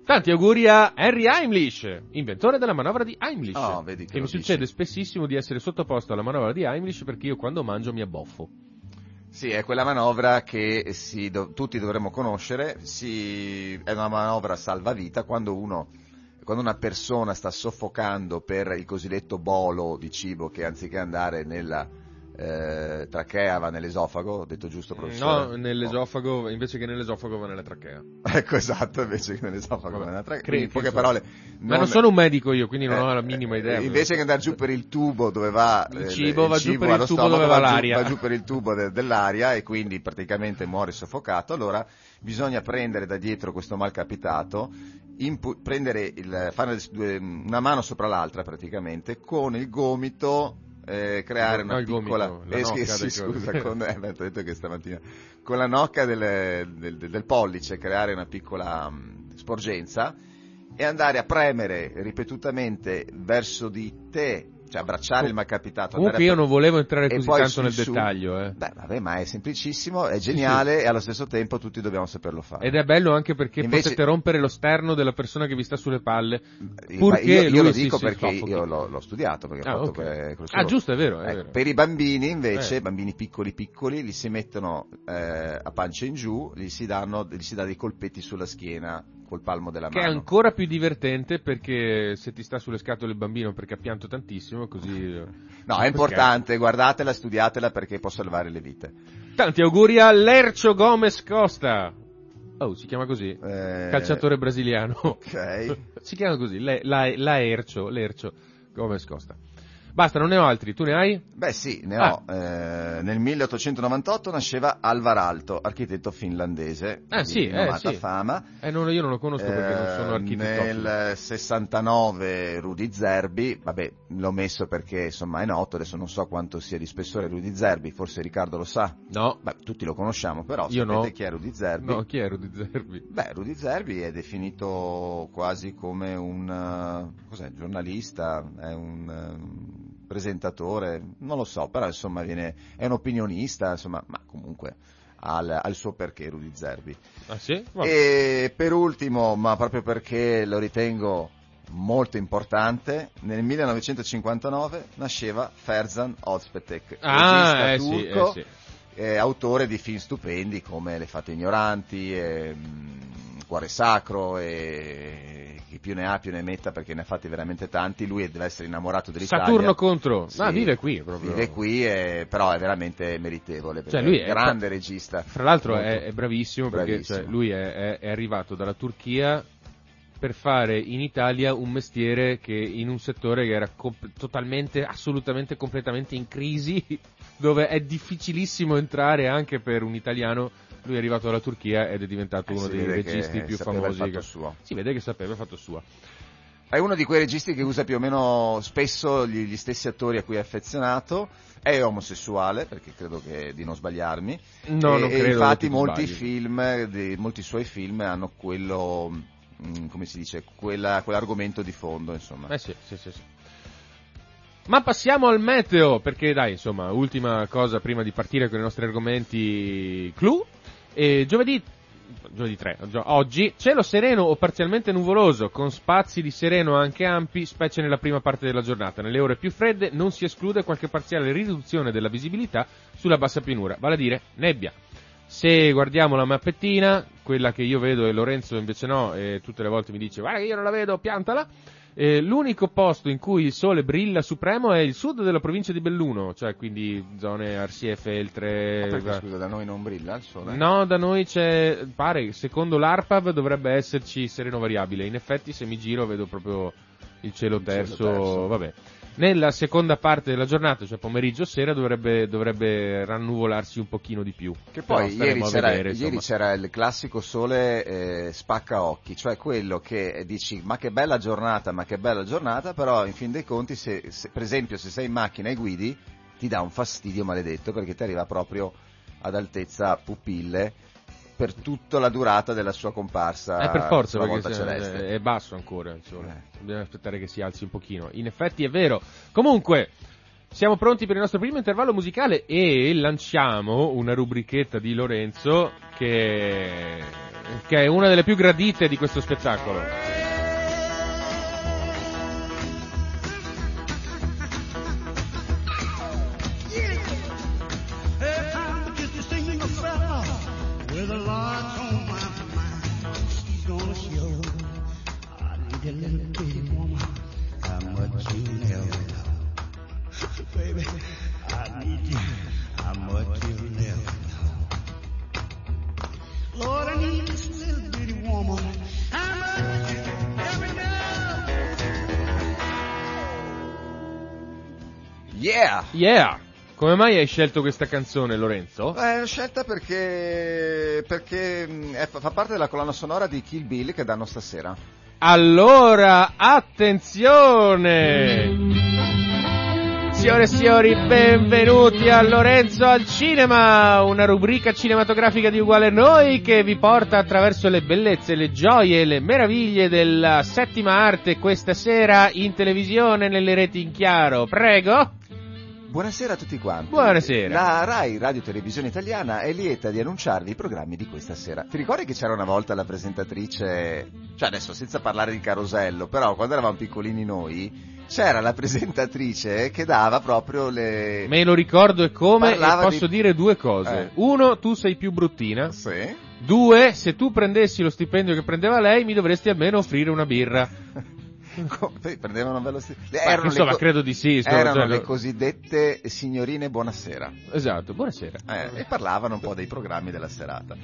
Tanti auguri a Henry Heimlich, inventore della manovra di Heimlich. Oh, che che mi dici. succede spessissimo di essere sottoposto alla manovra di Heimlich perché io quando mangio mi abboffo. Sì, è quella manovra che do- tutti dovremmo conoscere, si- è una manovra salvavita quando uno quando una persona sta soffocando per il cosiddetto bolo di cibo che anziché andare nella eh, trachea va nell'esofago, ho detto giusto professore? No, nell'esofago, invece che nell'esofago va nella trachea. Ecco, esatto, invece che nell'esofago va Vabbè, nella trachea. Quindi, in poche parole... Ma non sono un medico io, quindi non ho la minima idea. Eh, Invece che andare giù per il tubo dove va Il eh, cibo, va giù per il tubo dove va giù- l'aria. va giù per il tubo de- dell'aria e quindi praticamente muore soffocato. Allora bisogna prendere da dietro questo malcapitato, impu- prendere il, fare una mano sopra l'altra praticamente, con il gomito eh, creare No, una gomito, piccola la eh, sì, sì, scusa con, eh, beh, t'ho detto che stamattina. Con la nocca del, del- del pollice creare una piccola mh, sporgenza e andare a premere ripetutamente verso di te, cioè abbracciare il malcapitato. Comunque io a- non volevo entrare e così tanto nel su- dettaglio, eh. Beh, vabbè, ma è semplicissimo, è geniale e allo stesso tempo tutti dobbiamo saperlo fare. Ed è bello anche perché Invece- potete rompere lo sterno della persona che vi sta sulle palle. Io- purché io, io lo dico perché io l'ho, l'ho studiato, perché ho Ah, fatto ok. que- Ah, giusto, è vero, è vero. Per i bambini invece, Eh. bambini piccoli piccoli, li si mettono eh, a pancia in giù, gli si, danno, gli si dà dei colpetti sulla schiena col palmo della Che è mano. ancora più divertente perché se ti sta sulle scatole il bambino perché ha pianto tantissimo, così... No, è importante, guardatela, studiatela perché può salvare le vite. Tanti auguri a Lercio Gomez Costa. Oh, si chiama così? Eh, Calciatore brasiliano. Ok. si chiama così, le- la, la Ercio, Lercio Gomez Costa. Basta, non ne ho altri, tu ne hai? Beh sì, ne Ah. ho. Eh, nel 1898 nasceva Alvar Alto, architetto finlandese, Ah, di sì, eh, rinomata sì. fama. Eh, non- io non lo conosco perché non sono Eh, architetto. Nel 69 Rudy Zerbi, vabbè, l'ho messo perché insomma è noto, adesso non so quanto sia di spessore Rudy Zerbi, forse Riccardo lo sa. No, Beh, tutti lo conosciamo, però Io sapete no. chi è Rudy Zerbi? no, chi è Rudy Zerbi? Beh, Rudy Zerbi è definito quasi come un eh, cos'è, giornalista, è un eh, presentatore, non lo so, però insomma viene, è un opinionista, insomma, ma comunque ha il suo perché Rudy Zerbi. Ah sì? E per ultimo, ma proprio perché lo ritengo molto importante, nel 1959 nasceva Ferzan Ozpetek, Ah, regista eh sì, turco, eh sì. Eh, autore di film stupendi come Le fate ignoranti, e, mm, Cuore sacro e chi più ne ha più ne metta perché ne ha fatti veramente tanti. Lui deve essere innamorato dell'Italia. Saturno contro. Sì, Ah, vive qui proprio. Vive qui, e- però è veramente meritevole. perché Cioè, lui è è- un grande regista. Fra l'altro è, è bravissimo perché Bravissimo. cioè, lui è, è- è arrivato dalla Turchia per fare in Italia un mestiere che in un settore che era comp- totalmente, assolutamente, completamente in crisi, dove è difficilissimo entrare anche per un italiano. Lui è arrivato dalla Turchia ed è diventato Eh, uno dei registi più il famosi. fatto che- suo. Si vede che sapeva il fatto suo. È uno di quei registi che usa più o meno spesso gli, gli stessi attori a cui è affezionato. È omosessuale, perché credo che di non sbagliarmi. No, e, non e credo infatti che ti molti film, di- molti suoi film hanno quello, mm, come si dice, quella- quell'argomento di fondo, insomma. Eh sì, sì, sì, sì. Ma passiamo al meteo, perché dai, insomma, ultima cosa prima di partire con i nostri argomenti clou. E giovedì, giovedì 3, gio- oggi, cielo sereno o parzialmente nuvoloso, con spazi di sereno anche ampi, specie nella prima parte della giornata. Nelle ore più fredde non si esclude qualche parziale riduzione della visibilità sulla bassa pianura, vale a dire nebbia. Se guardiamo la mappettina, quella che io vedo e Lorenzo invece no, e tutte le volte mi dice guarda che io non la vedo, piantala. Eh, l'unico posto in cui il sole brilla supremo è il sud della provincia di Belluno, cioè quindi zone Arsie, Feltre. Ma perché, scusa, da noi non brilla il sole? No, da noi c'è, pare, secondo l'ARPAV dovrebbe esserci sereno variabile. In effetti se mi giro vedo proprio il cielo Il cielo terzo, terzo. vabbè. Nella seconda parte della giornata, cioè pomeriggio sera, dovrebbe, dovrebbe rannuvolarsi un pochino di più. Che poi ieri c'era, vedere, ieri c'era il classico sole eh, spacca occhi, cioè quello che dici ma che bella giornata, ma che bella giornata, però in fin dei conti, se, se- per esempio se sei in macchina e guidi, ti dà un fastidio maledetto perché ti arriva proprio ad altezza pupille per tutta la durata della sua comparsa Eh, per forza, perché se- è basso ancora sole. Eh. Bisogna aspettare che si alzi un pochino. In effetti è vero. Comunque, siamo pronti per il nostro primo intervallo musicale e lanciamo una rubrichetta di Lorenzo che, che è una delle più gradite di questo spettacolo. Yeah! Come mai hai scelto questa canzone, Lorenzo? Eh, l'ho scelta perché, perché mh, è- fa parte della colonna sonora di Kill Bill che danno stasera. Allora, attenzione! Signore e signori, benvenuti a Lorenzo al Cinema, una rubrica cinematografica di uguale a noi che vi porta attraverso le bellezze, le gioie e le meraviglie della settima arte questa sera in televisione nelle reti in chiaro. Prego! Buonasera a tutti quanti. Buonasera. La RAI Radio Televisione Italiana è lieta di annunciarvi i programmi di questa sera. Ti ricordi che c'era una volta la presentatrice, cioè adesso senza parlare di Carosello, però quando eravamo piccolini noi, c'era la presentatrice che dava proprio le... Me lo ricordo e come e Parlava posso di- dire due cose. Eh. Uno, tu sei più bruttina. Sì. Due, se tu prendessi lo stipendio che prendeva lei, mi dovresti almeno offrire una birra. Prendevano Le- Beh, insomma, co- credo di sì, erano cioè, le cosiddette signorine buonasera. Esatto, buonasera. Eh, e parlavano un po' dei programmi della serata.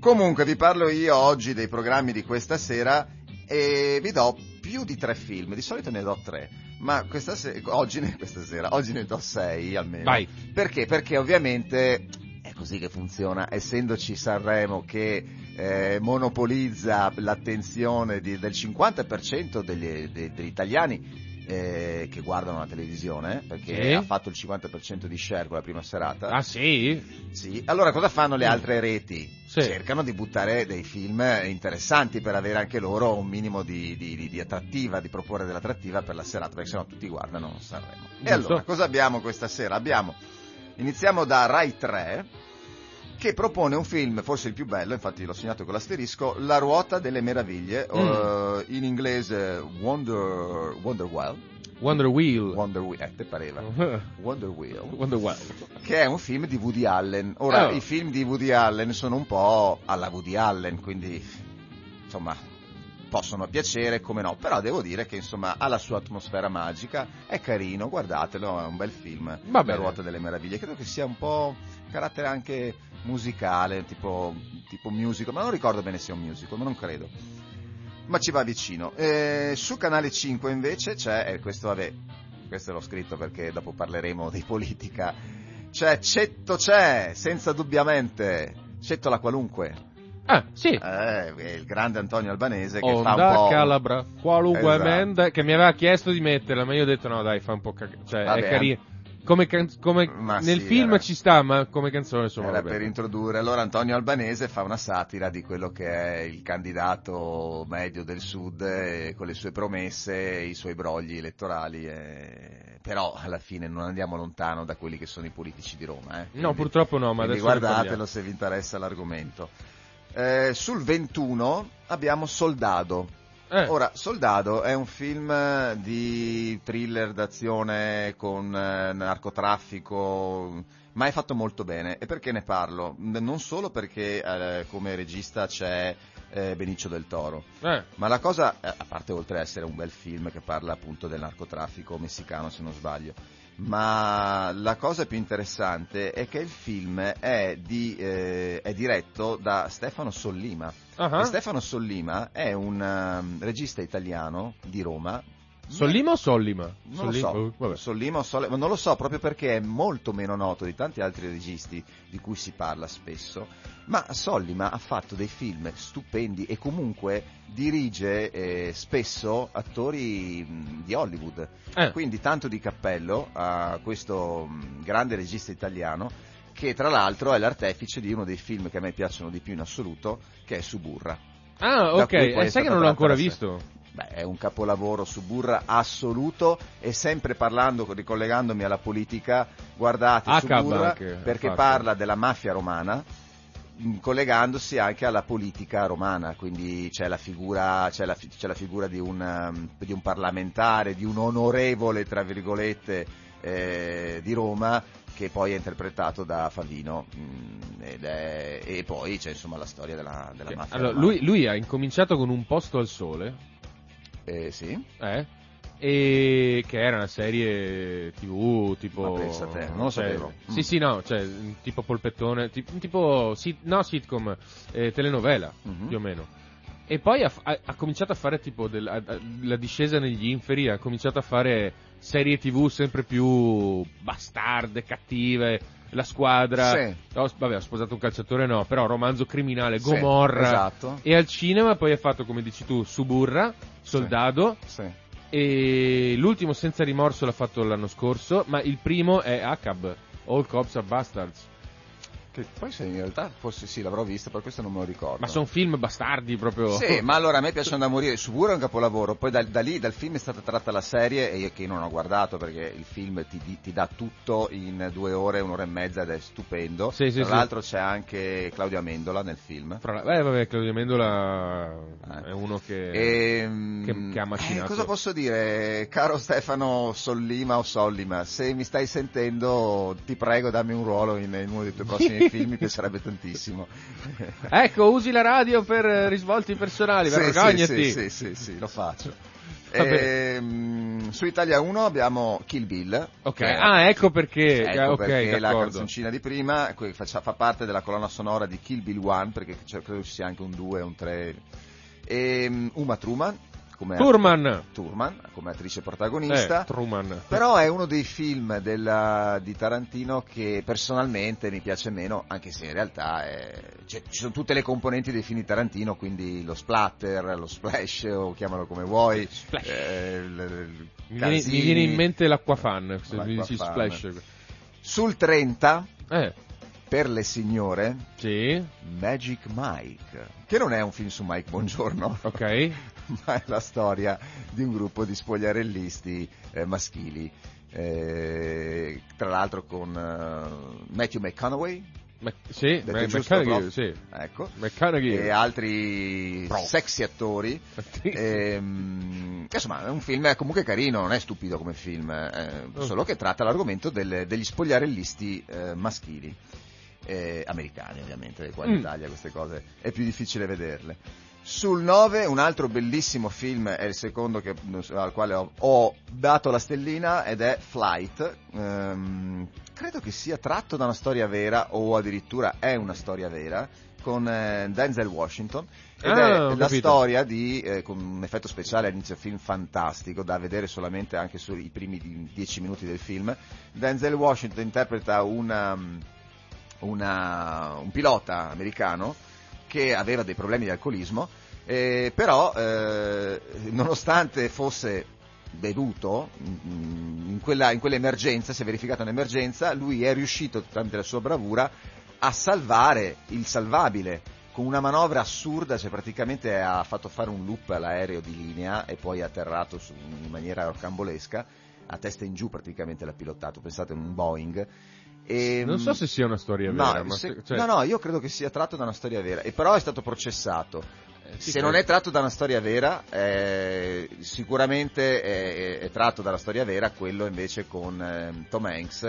Comunque vi parlo io oggi dei programmi di questa sera e vi do più di tre film, di solito ne do tre, ma questa se- oggi, ne, questa sera, oggi ne do sei almeno. Vai. Perché? Perché ovviamente così che funziona, essendoci Sanremo che eh, monopolizza l'attenzione di- del 50% degli, de- degli italiani eh, che guardano la televisione, perché Sì. ha fatto il 50% di share con la prima serata. Ah sì? Sì, allora cosa fanno le altre reti? Sì. Cercano di buttare dei film interessanti per avere anche loro un minimo di, di- di- di attrattiva, di proporre dell'attrattiva per la serata, perché sennò tutti guardano Sanremo. E Giusto. allora, cosa abbiamo questa sera? Abbiamo, iniziamo da Rai 3, che propone un film, forse il più bello, infatti l'ho segnato con l'asterisco, La ruota delle meraviglie, Mm. eh, in inglese Wonder, Wonder Well, Wonder Wheel. Wonder Wheel, eh, te pareva, Wonder Wheel, Wonder Wheel. che è un film di Woody Allen. Ora, Oh. i film di Woody Allen sono un po' alla Woody Allen, quindi insomma possono piacere come no, però devo dire che insomma ha la sua atmosfera magica, è carino, guardatelo, è un bel film, Va La bene. ruota delle meraviglie, credo che sia un po' carattere anche musicale, tipo, tipo musical, ma non ricordo bene se è un musical, ma non credo. Ma ci va vicino. Eh, su Canale 5 invece c'è, e questo vabbè, questo l'ho scritto perché dopo parleremo di politica, c'è Cetto c'è, senza dubbiamente, Cetto la qualunque. Ah, sì. Eh, il grande Antonio Albanese che fa un Onda po'... Calabra, qualunque Esatto. emenda, che mi aveva chiesto di metterla, ma io ho detto no dai, fa un po' cagare, cioè Vabbè, è carino. Come, can- come nel sì, film era- ci sta, ma come canzone insomma Era per introdurre, allora Antonio Albanese fa una satira di quello che è il candidato medio del sud eh, con le sue promesse, i suoi brogli elettorali, eh, però alla fine non andiamo lontano da quelli che sono i politici di Roma. eh. No, Quindi- purtroppo no, ma adesso guardatelo se vi interessa l'argomento. Eh, sul 21 abbiamo Soldado. Eh, Ora, Soldado è un film eh, di thriller d'azione con eh, narcotraffico, ma è fatto molto bene. E perché ne parlo? Non solo perché eh, come regista c'è eh, Benicio del Toro, eh, ma la cosa, a parte oltre ad essere un bel film che parla appunto del narcotraffico messicano se non sbaglio, ma la cosa più interessante è che il film è, di, eh, è diretto da Stefano Sollima. E Stefano Sollima è un um, regista italiano di Roma. Sollima o Sollima? Non Sollima? lo so, vabbè. Sollima o Solle- ma non lo so proprio perché è molto meno noto di tanti altri registi di cui si parla spesso, ma Sollima ha fatto dei film stupendi e comunque dirige eh, spesso attori mh, di Hollywood. Eh, Quindi tanto di cappello a questo mh, grande regista italiano che tra l'altro è l'artefice di uno dei film che a me piacciono di più in assoluto, che è Suburra. ah, ok, è eh, sai che non l'ho ancora visto. È un capolavoro Suburra assoluto e sempre parlando, ricollegandomi alla politica, guardate Acab Suburra anche perché fatto. parla della mafia romana mh, collegandosi anche alla politica romana, quindi c'è la figura, c'è la, c'è la figura di, un, um, di un parlamentare, di un onorevole, tra virgolette, eh, di Roma che poi è interpretato da Favino mh, ed è- e poi c'è insomma la storia della, della mafia Allora, romana. lui, lui ha incominciato con un posto al sole, Eh, sì? eh, e che era una serie tv tipo Ma pensa te, non lo cioè, sapevo. sì Mm. sì no cioè tipo polpettone tipo, tipo sit- no sitcom eh, telenovela Mhm. più o meno e poi ha, ha- ha cominciato a fare tipo del- a- a- la discesa negli inferi ha cominciato a fare serie tv sempre più bastarde cattive la squadra Sì. Oh, vabbè ho sposato un calciatore no però romanzo criminale Sì, Gomorra esatto. e al cinema poi ha fatto come dici tu Suburra Soldado Sì. e l'ultimo senza rimorso l'ha fatto l'anno scorso, ma il primo è Acab, All Cops Are Bastards. Che poi se in realtà forse sì, l'avrò vista, per questo non me lo ricordo. Ma sono film bastardi proprio. Sì, ma allora a me piacciono da morire. Suburra è un capolavoro, poi da, da lì, dal film è stata tratta la serie e io che non ho guardato perché il film ti, ti dà tutto in due ore, un'ora e mezza ed è stupendo. Sì, sì, Tra sì. l'altro c'è anche Claudio Amendola nel film. Fra- eh, vabbè, Claudio Mendola Eh. è uno che... E, che- che ha macinato. eh, cosa posso dire, caro Stefano Sollima o Sollima? Se mi stai sentendo, ti prego, dammi un ruolo in, in uno dei tuoi prossimi film, mi piacerebbe tantissimo. Ecco, usi la radio per eh, risvolti personali, Sì, vergognati. sì, sì, sì, sì, lo faccio. Vabbè. Ehm, su Italia 1 abbiamo Kill Bill. Ok, che- ah, ecco perché. Ecco eh, ok, perché la canzoncina di prima fa parte della colonna sonora di Kill Bill 1, perché credo ci sia anche un 2 e un 3. E, Uma Truman come, Turman. Thurman, come attrice Eh, protagonista. Truman. Però è uno dei film della- di Tarantino che personalmente mi piace meno, anche se in realtà è- cioè, ci sono tutte le componenti dei film di Tarantino, quindi lo splatter, lo splash, o chiamalo come vuoi. Splash. eh, il- il- Mi viene, mi viene in mente l'acquafan, se mi dici splash. Sul 30, Eh, per le signore, sì, Magic Mike, che non è un film su Mike Buongiorno, ok. ma è la storia di un gruppo di spogliarellisti eh, maschili, eh, tra l'altro con eh, Matthew McConaughey, Ma- sì, ma- McConaughey, sì. Ecco. McConaughey. E altri sexy attori. Ehm, insomma, è un film comunque carino, non è stupido come film, eh, Oh. solo che tratta l'argomento del- degli spogliarellisti eh, maschili. eh, americani ovviamente, qua in Mm. Italia queste cose è più difficile vederle. Sul 9 un altro bellissimo film, è il secondo che- al quale ho, ho dato la stellina ed è Flight. Ehm, credo che sia tratto da una storia vera o addirittura è una storia vera con eh, Denzel Washington ed Ah, è la storia di, eh, con un effetto speciale all'inizio del film fantastico da vedere solamente anche sui primi di- dieci minuti del film. Denzel Washington interpreta una, una- un pilota americano che aveva dei problemi di alcolismo, eh, però eh, nonostante fosse bevuto, mm, in, quella, in quell'emergenza, si è verificata un'emergenza, lui è riuscito tramite la sua bravura a salvare il salvabile con una manovra assurda, cioè praticamente ha fatto fare un loop all'aereo di linea e poi ha atterrato su- in maniera rocambolesca, a testa in giù praticamente l'ha pilotato, pensate un Boeing. E, Non so se sia una storia no, vera, se- cioè- no, no, io credo che sia tratto da una storia vera, e però è stato processato. sì, Se credo. non è tratto da una storia vera, eh, sicuramente è, è tratto dalla storia vera quello invece con ehm, Tom Hanks.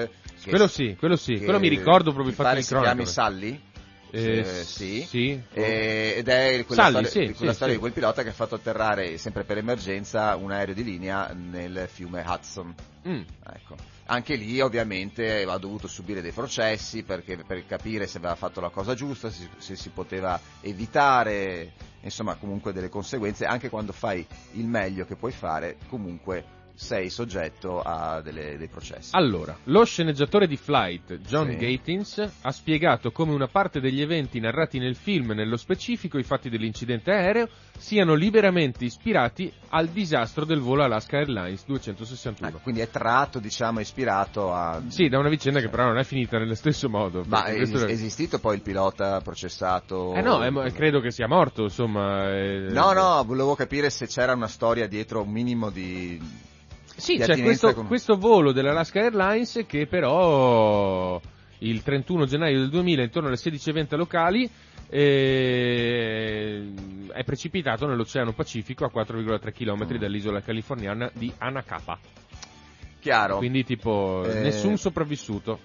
che- Quello sì, quello sì, quello mi ricordo proprio infatti in si chiami cronaca. Sally. Eh, Eh, sì. sì. Eh, ed è quella Sally, storia, sì, di quella sì, storia di quel pilota che ha fatto atterrare sempre per emergenza un aereo di linea nel fiume Hudson. Mm. Ecco. Anche lì ovviamente ha dovuto subire dei processi perché, per capire se aveva fatto la cosa giusta, se, se si poteva evitare, insomma comunque delle conseguenze, anche quando fai il meglio che puoi fare, comunque sei soggetto a delle- dei processi. Allora, lo sceneggiatore di Flight, John Sì. Gatins, ha spiegato come una parte degli eventi narrati nel film, nello specifico i fatti dell'incidente aereo, siano liberamente ispirati al disastro del volo Alaska Airlines 261. Ecco, quindi è tratto, diciamo, ispirato a... Sì, da una vicenda che però non è finita nello stesso modo. Ma è es- esistito poi il pilota processato? Eh no, è credo che sia morto, insomma. eh, No, no, volevo capire se c'era una storia dietro un minimo di... Sì, c'è questo, con- questo volo dell'Alaska Airlines che però il 31 gennaio del 2000 intorno alle 16.20 locali eh, è precipitato nell'Oceano Pacifico a 4,3 km Mm. dall'isola californiana di Anacapa. Chiaro. Quindi tipo Eh, nessun sopravvissuto.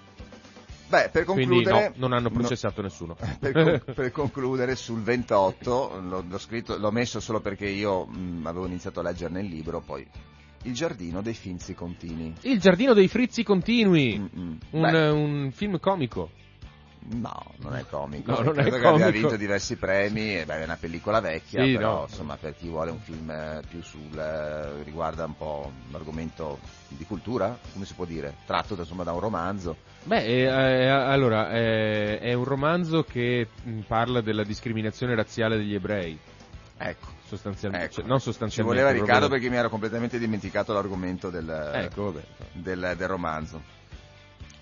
Beh, per Quindi concludere... no, non hanno no- processato nessuno. per, per concludere sul 28, l'ho, l'ho scritto, l'ho messo solo perché io mh, avevo iniziato a leggerne il libro, poi Il giardino dei finzi contini. Il giardino dei frizzi continui. Un, un film comico. no, non è comico. No, non è Credo che abbia comico. vinto diversi premi, e beh, è una pellicola vecchia, Sì, però no. insomma per chi vuole un film eh, più sul eh, riguarda un po' l'argomento di cultura, come si può dire, tratto da, insomma da un romanzo. Beh, eh, eh, allora, eh, è un romanzo che mh, parla della discriminazione razziale degli ebrei, Ecco. sostanzialmente. Ecco. cioè, non Ci sostanzialmente. voleva Riccardo proprio- perché mi ero completamente dimenticato l'argomento del, Ecco, del, del romanzo.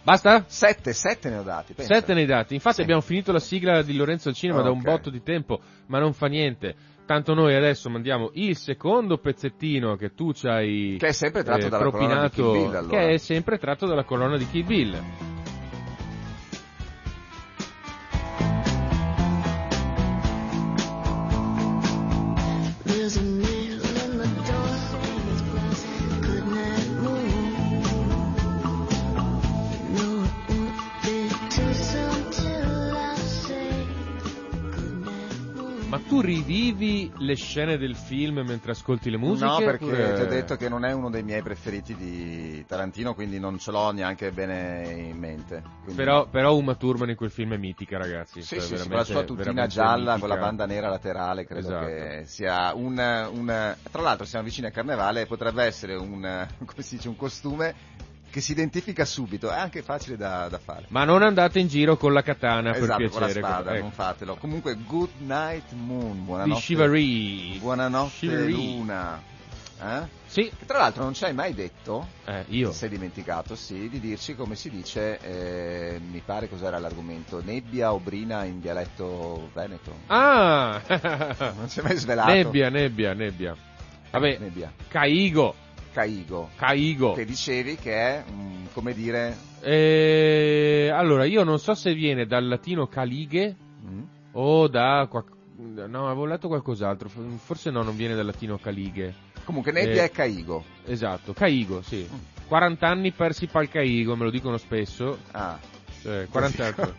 Basta? Sette, sette ne ho dati. pensa. Sette nei dati. Infatti Sì. abbiamo finito la sigla di Lorenzo al cinema da un Ok. botto di tempo, ma non fa niente. Tanto noi adesso mandiamo il secondo pezzettino che tu ci hai Che è sempre tratto eh, dalla colonna di propinato, Kill Bill, allora. che è sempre tratto dalla colonna di Kill Bill. There's a tu rivivi le scene del film mentre ascolti le musiche? No, perché oppure- ti ho detto che non è uno dei miei preferiti di Tarantino, quindi non ce l'ho neanche bene in mente. Quindi- Però, però Uma Thurman in quel film è mitica, ragazzi. Sì, Cioè, sì, sì, con la sua tutina gialla, con la mitica. banda nera laterale, credo Esatto. che sia un, un- Tra l'altro siamo vicini a Carnevale potrebbe essere un, come si dice, un costume che si identifica subito, è anche facile da, da fare. Ma non andate in giro con la katana esatto, per con la piacere. spada, ecco. non fatelo. Comunque, Good Night Moon, Di buonanotte. Chivalry. Buonanotte Chivalry. Luna. Eh? Sì, Che tra l'altro non ci hai mai detto, eh, io. ti sei dimenticato, sì, di dirci come si dice, eh, mi pare cos'era l'argomento, nebbia o brina in dialetto veneto. Ah! Non si è mai svelato. nebbia, nebbia, nebbia. Vabbè, Nebbia. Caigo, Caigo. Caigo. Che dicevi che è, mm, come dire, Eh, allora, io non so se viene dal latino calighe Mm? o da... No, avevo letto qualcos'altro, forse no, non viene dal latino calighe. Comunque nebbia Eh. è caigo. Esatto, caigo, sì. Mm. 40 anni persi pal caigo, me lo dicono spesso. Ah. Cioè, 40 anni,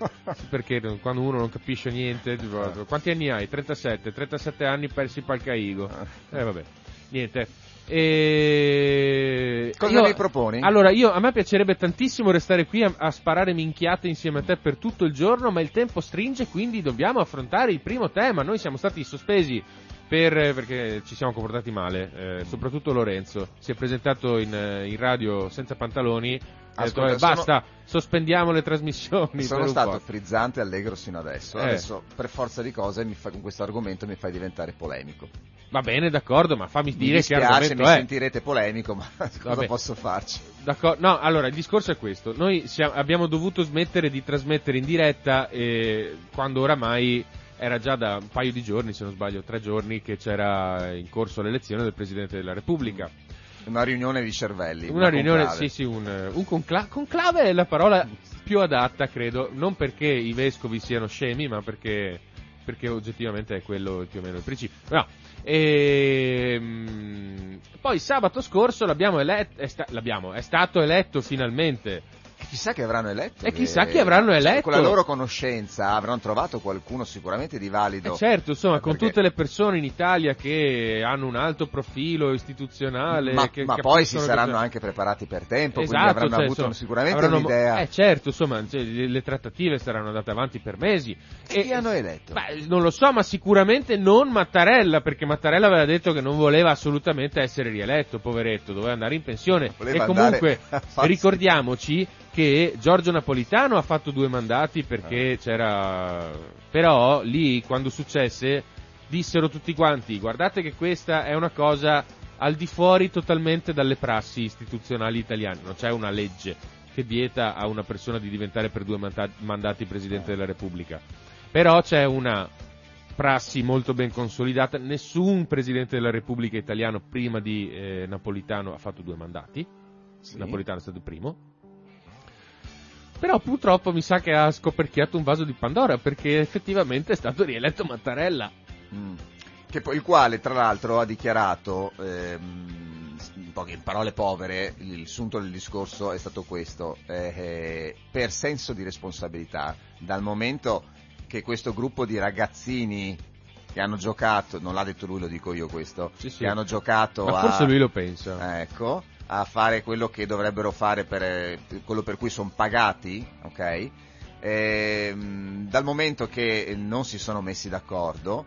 perché non- quando uno non capisce niente, tipo, quanti anni hai? 37, 37 anni persi pal caigo. Eh vabbè, niente. E... Cosa io- mi proponi? Allora, io, a me piacerebbe tantissimo restare qui a, a sparare minchiate insieme a te per tutto il giorno, ma il tempo stringe, quindi dobbiamo affrontare il primo tema. Noi siamo stati sospesi per- perché ci siamo comportati male, eh, soprattutto Lorenzo. Si è presentato in, eh, in radio senza pantaloni. Ha detto, Ascolta, "Eh, basta, sospendiamo le trasmissioni. Sono stato po'." frizzante e allegro sino adesso. Eh. Adesso, per forza di cose, mi fa- con questo argomento mi fai diventare polemico. Va bene, d'accordo, ma fammi Mi dire che dispiace, argomento mi è. sentirete polemico, ma cosa Vabbè. posso farci? D'accordo. No, allora il discorso è questo. Noi siamo- abbiamo dovuto smettere di trasmettere in diretta eh, quando oramai era già da un paio di giorni, se non sbaglio, tre giorni che c'era in corso l'elezione del Presidente della Repubblica. Una riunione di cervelli. Una riunione, conclave. sì, sì, un, un concla- conclave è la parola più adatta, credo, non perché i vescovi siano scemi, ma perché, perché oggettivamente è quello più o meno il principio. No. Ehm, poi sabato scorso l'abbiamo eletto, è, sta- l'abbiamo, è stato eletto finalmente E chissà che avranno eletto. E chissà che- avranno cioè, eletto. Con la loro conoscenza avranno trovato qualcuno sicuramente di valido. Eh certo, insomma, con Perché- tutte le persone in Italia che hanno un alto profilo istituzionale, ma, che ma poi si saranno che- anche preparati per tempo, Esatto, quindi avranno cioè, avuto insomma, sicuramente avranno- un'idea. Eh certo, insomma, cioè, le, le trattative saranno andate avanti per mesi. E chi hanno eletto? Beh, non lo so, ma sicuramente non Mattarella, perché Mattarella aveva detto che non voleva assolutamente essere rieletto, poveretto, doveva andare in pensione. Voleva e comunque ricordiamoci che Giorgio Napolitano ha fatto due mandati Ah. perché c'era... Però lì, quando successe, dissero tutti quanti, guardate che questa è una cosa al di fuori totalmente dalle prassi istituzionali italiane, non c'è una legge che vieta a una persona di diventare per due manda- mandati Presidente della Repubblica. Però c'è una prassi molto ben consolidata, nessun Presidente della Repubblica italiano prima di eh, Napolitano ha fatto due mandati, Sì. Napolitano è stato il primo. Però purtroppo mi sa che ha scoperchiato un vaso di Pandora perché effettivamente è stato rieletto Mattarella. Mm. Che poi, il quale, tra l'altro, ha dichiarato, ehm, in poche parole povere, il sunto del discorso è stato questo, eh, eh, per senso di responsabilità, dal momento che questo gruppo di ragazzini che hanno giocato, non l'ha detto lui, lo dico io questo, Sì, sì. che hanno giocato Ma a... forse lui lo pensa. Ecco, a fare quello che dovrebbero fare per eh, quello per cui sono pagati, ok? Ehm, dal momento che non si sono messi d'accordo,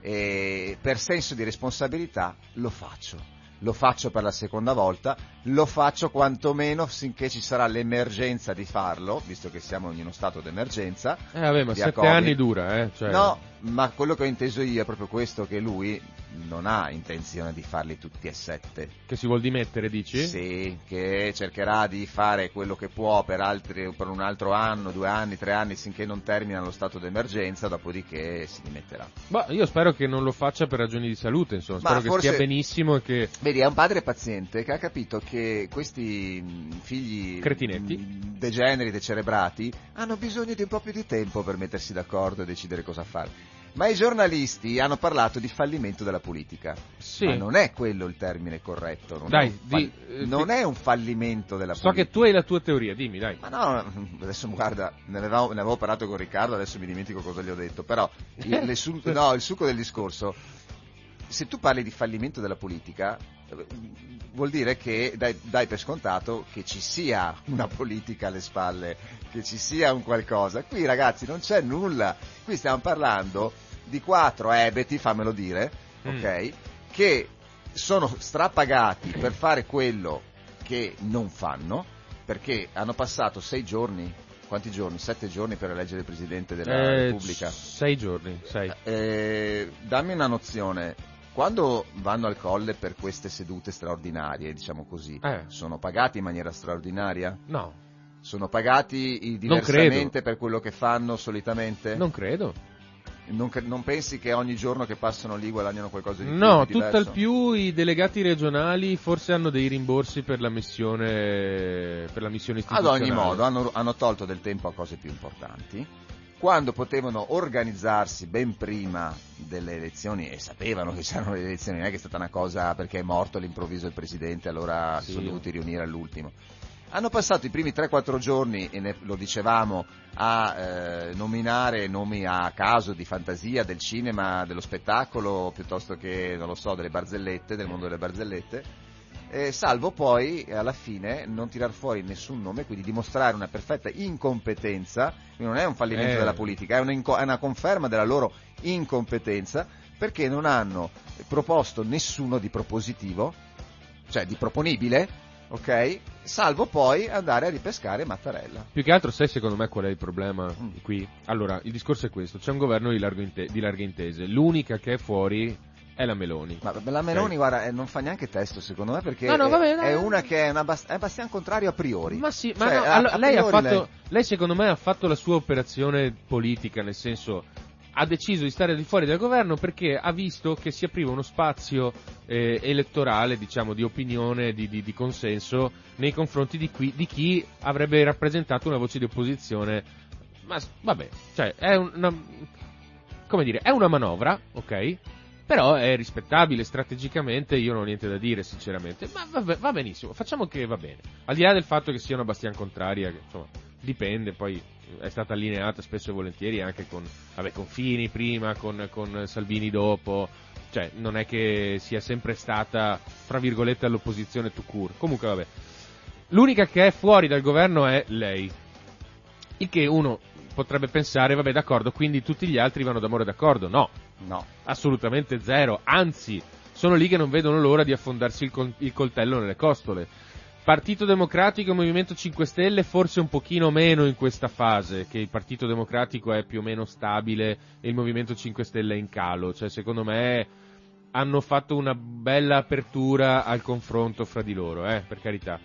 per senso di responsabilità lo faccio. Lo faccio per la seconda volta, lo faccio quantomeno finché ci sarà l'emergenza di farlo, visto che siamo in uno stato d'emergenza. Eh vabbè, ma sette Covid. anni dura, eh. Cioè... No, ma quello che ho inteso io è proprio questo, che lui non ha intenzione di farli tutti e sette. Che si vuol dimettere, dici? Sì, che cercherà di fare quello che può per, altri, per un altro anno, due anni, tre anni, finché non termina lo stato d'emergenza, dopodiché si dimetterà. Boh, io spero che non lo faccia per ragioni di salute, insomma. Ma Spero che forse- stia benissimo e che... Vedi, è un padre paziente che ha capito che questi mh, figli Cretinetti. mh, degeneri, decerebrati, hanno bisogno di un po' più di tempo per mettersi d'accordo e decidere cosa fare. Ma i giornalisti hanno parlato di fallimento della politica. Sì. Ma non è quello il termine corretto. Non, Dai, è, un fall- di- eh, non ti- è un fallimento della So politica. che tu hai la tua teoria, dimmi, dai. Ma no, adesso guarda, ne avevo, ne avevo parlato con Riccardo, adesso mi dimentico cosa gli ho detto, però il, le su- no, il succo del discorso, se tu parli di fallimento della politica, vuol dire che dai, dai per scontato che ci sia una politica alle spalle, che ci sia un qualcosa. Qui ragazzi non c'è nulla, qui stiamo parlando di quattro ebeti, fammelo dire, Mm. ok, che sono strapagati per fare quello che non fanno, perché hanno passato sei giorni, quanti giorni? Sette giorni per eleggere il Presidente della Eh, Repubblica. Sei giorni, sei. Eh, dammi una nozione, quando vanno al colle per queste sedute straordinarie, diciamo così, Eh. sono pagati in maniera straordinaria? No, Sono pagati diversamente per quello che fanno solitamente? non credo. Non, non pensi che ogni giorno che passano lì guadagnano qualcosa di più? No, di tutt'al più i delegati regionali forse hanno dei rimborsi per la missione, per la missione Ad istituzionale. ogni modo, hanno, hanno tolto del tempo a cose più importanti. Quando potevano organizzarsi ben prima delle elezioni e sapevano che c'erano le elezioni, non è che è stata una cosa perché è morto all'improvviso il presidente, allora si Sì. sono dovuti riunire all'ultimo. Hanno passato i primi 3-4 giorni, e ne- lo dicevamo, a eh, nominare nomi a caso di fantasia, del cinema, dello spettacolo, piuttosto che, non lo so, delle barzellette, del mondo delle barzellette, eh, salvo poi eh, alla fine non tirar fuori nessun nome, quindi dimostrare una perfetta incompetenza, quindi non è un fallimento Eh. della politica, è, un'inco- è una conferma della loro incompetenza perché non hanno proposto nessuno di propositivo, cioè di proponibile, ok? Salvo poi andare a ripescare Mattarella. Più che altro, sai secondo me qual è il problema Mm. qui? Allora, il discorso è questo, c'è un governo di, largo inte- di larghe intese, l'unica che è fuori è la Meloni. Ma la Meloni, Ok. guarda, eh, non fa neanche testo secondo me perché No, no, è- vabbè, è, no. una che è, una bas- è abbastanza contrario a priori. Ma sì, ma Cioè, no, a- allora, a lei, ha priori fatto, lei- lei secondo me ha fatto la sua operazione politica, nel senso ha deciso di stare di fuori dal governo perché ha visto che si apriva uno spazio eh, elettorale, diciamo, di opinione, di, di- di consenso nei confronti di, qui- di chi avrebbe rappresentato una voce di opposizione. Ma vabbè, cioè è una, come dire, è una manovra, ok? Però è rispettabile strategicamente, io non ho niente da dire sinceramente, ma va, va benissimo, facciamo che va bene. Al di là del fatto che sia una bastian contraria, che insomma dipende, poi è stata allineata spesso e volentieri anche con, vabbè, con Fini prima, con, con Salvini dopo, cioè non è che sia sempre stata, fra virgolette, all'opposizione tout court. Comunque vabbè. L'unica che è fuori dal governo è lei. Il che uno potrebbe pensare, vabbè d'accordo, quindi tutti gli altri vanno d'amore d'accordo. No, No. assolutamente zero, anzi, sono lì che non vedono l'ora di affondarsi il, col- il coltello nelle costole. Partito Democratico e Movimento 5 Stelle forse un pochino meno in questa fase, che il Partito Democratico è più o meno stabile e il Movimento 5 Stelle è in calo, cioè secondo me hanno fatto una bella apertura al confronto fra di loro, eh, per carità.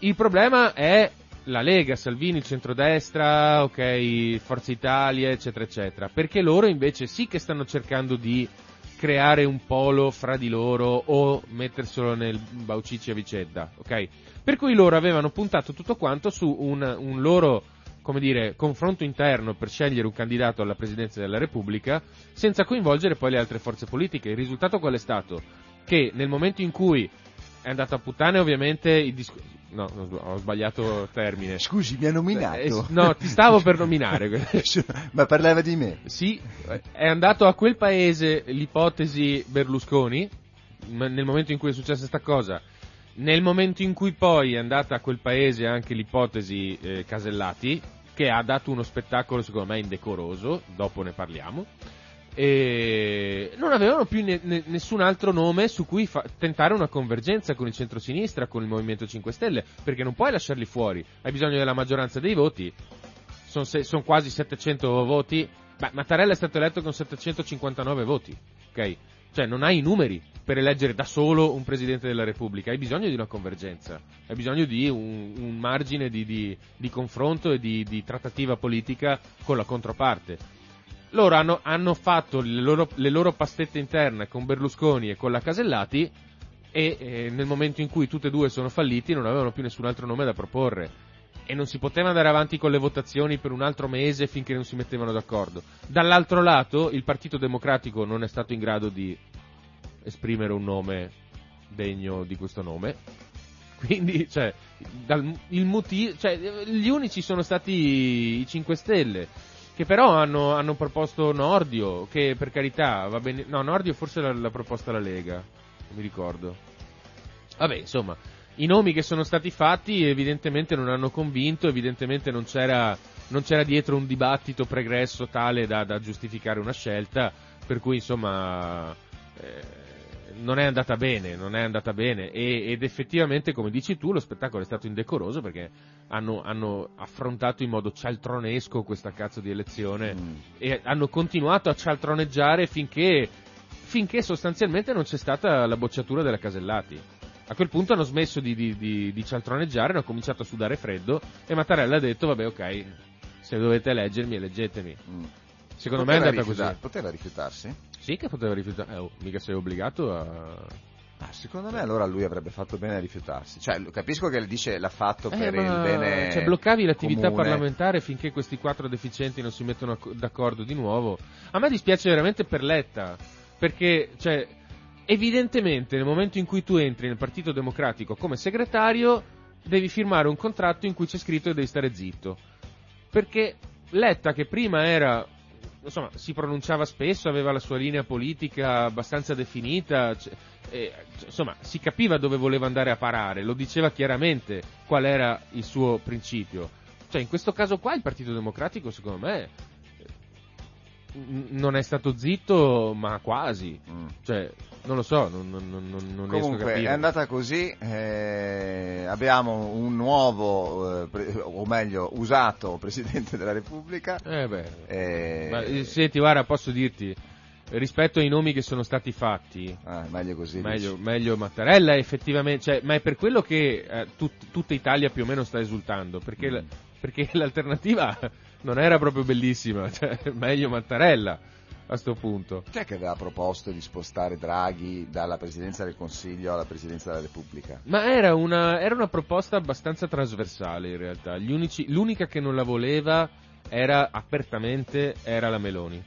Il problema è la Lega, Salvini, il centrodestra, ok, Forza Italia, eccetera, eccetera. Perché loro invece sì che stanno cercando di creare un polo fra di loro o metterselo nel baucici a vicenda, ok? Per cui loro avevano puntato tutto quanto su un, un loro, come dire, confronto interno per scegliere un candidato alla presidenza della Repubblica senza coinvolgere poi le altre forze politiche. Il risultato qual è stato? Che nel momento in cui è andato a puttane ovviamente il discorso... No, ho sbagliato termine. Scusi, mi ha nominato. Eh, no, ti stavo per nominare. Ma parlava di me. Sì, è andato a quel paese l'ipotesi Berlusconi, nel momento in cui è successa questa cosa, nel momento in cui poi è andata a quel paese anche l'ipotesi eh, Casellati, che ha dato uno spettacolo secondo me indecoroso, dopo ne parliamo, e non avevano più ne- ne- nessun altro nome su cui fa- tentare una convergenza con il centrosinistra, con il Movimento 5 Stelle, perché non puoi lasciarli fuori, hai bisogno della maggioranza dei voti, sono, sono quasi 700 voti, Beh, Mattarella è stato eletto con 759 voti, ok? Cioè non hai i numeri per eleggere da solo un Presidente della Repubblica, hai bisogno di una convergenza, hai bisogno di un, un margine di, di- di confronto e di, di trattativa politica con la controparte. Loro hanno, hanno fatto le loro, le loro pastette interne con Berlusconi e con la Casellati e eh, nel momento in cui tutte e due sono falliti non avevano più nessun altro nome da proporre e non si poteva andare avanti con le votazioni per un altro mese finché non si mettevano d'accordo. Dall'altro lato, il Partito Democratico non è stato in grado di esprimere un nome degno di questo nome. Quindi, cioè, dal- il motivo, cioè, gli unici sono stati i 5 Stelle, che però hanno, hanno proposto Nordio, che per carità va bene. No, Nordio forse l'ha, l'ha proposta la Lega, non mi ricordo. Vabbè, insomma, i nomi che sono stati fatti evidentemente non hanno convinto, evidentemente non c'era, non c'era dietro un dibattito pregresso tale da, da giustificare una scelta, per cui insomma eh, non è andata bene, non è andata bene e- ed effettivamente come dici tu lo spettacolo è stato indecoroso perché hanno, hanno affrontato in modo cialtronesco questa cazzo di elezione Mm. e hanno continuato a cialtroneggiare finché, finché sostanzialmente non c'è stata la bocciatura della Casellati. A quel punto hanno smesso di, di, di, di cialtroneggiare, hanno cominciato a sudare freddo e Mattarella ha detto vabbè ok, se dovete eleggermi eleggetemi. Mm. Secondo me è Poteva andata rifiutar- così. Poteva rifiutarsi? Sì che poteva rifiutare, eh, oh, mica sei obbligato a... Ah, secondo me allora lui avrebbe fatto bene a rifiutarsi. Cioè, capisco che dice l'ha fatto Eh, per il bene cioè, bloccavi l'attività comune. parlamentare finché questi quattro deficienti non si mettono acc- d'accordo di nuovo. A me dispiace veramente per Letta, perché, cioè, evidentemente nel momento in cui tu entri nel Partito Democratico come segretario, devi firmare un contratto in cui c'è scritto che devi stare zitto. Perché Letta, che prima era, insomma, si pronunciava spesso, aveva la sua linea politica abbastanza definita, c- e, insomma, si capiva dove voleva andare a parare, lo diceva chiaramente qual era il suo principio. Cioè, in questo caso qua il Partito Democratico, secondo me, non è stato zitto, ma quasi. Mm. Cioè, non lo so, non, non- non- non riesco a Comunque capire. è andata così, eh, abbiamo un nuovo, eh, pre- o meglio usato Presidente della Repubblica. Eh beh. eh, Ma, eh, senti, guarda, posso dirti, rispetto ai nomi che sono stati fatti, ah, meglio così. meglio, meglio Mattarella effettivamente, cioè, ma è per quello che eh, tut- tutta Italia più o meno sta esultando, perché, la- perché l'alternativa non era proprio bellissima, cioè, meglio Mattarella a sto punto. Chi è che aveva proposto di spostare Draghi dalla Presidenza del Consiglio alla Presidenza della Repubblica? Ma era una, era una proposta abbastanza trasversale in realtà, Gli unici- l'unica che non la voleva era apertamente era la Meloni.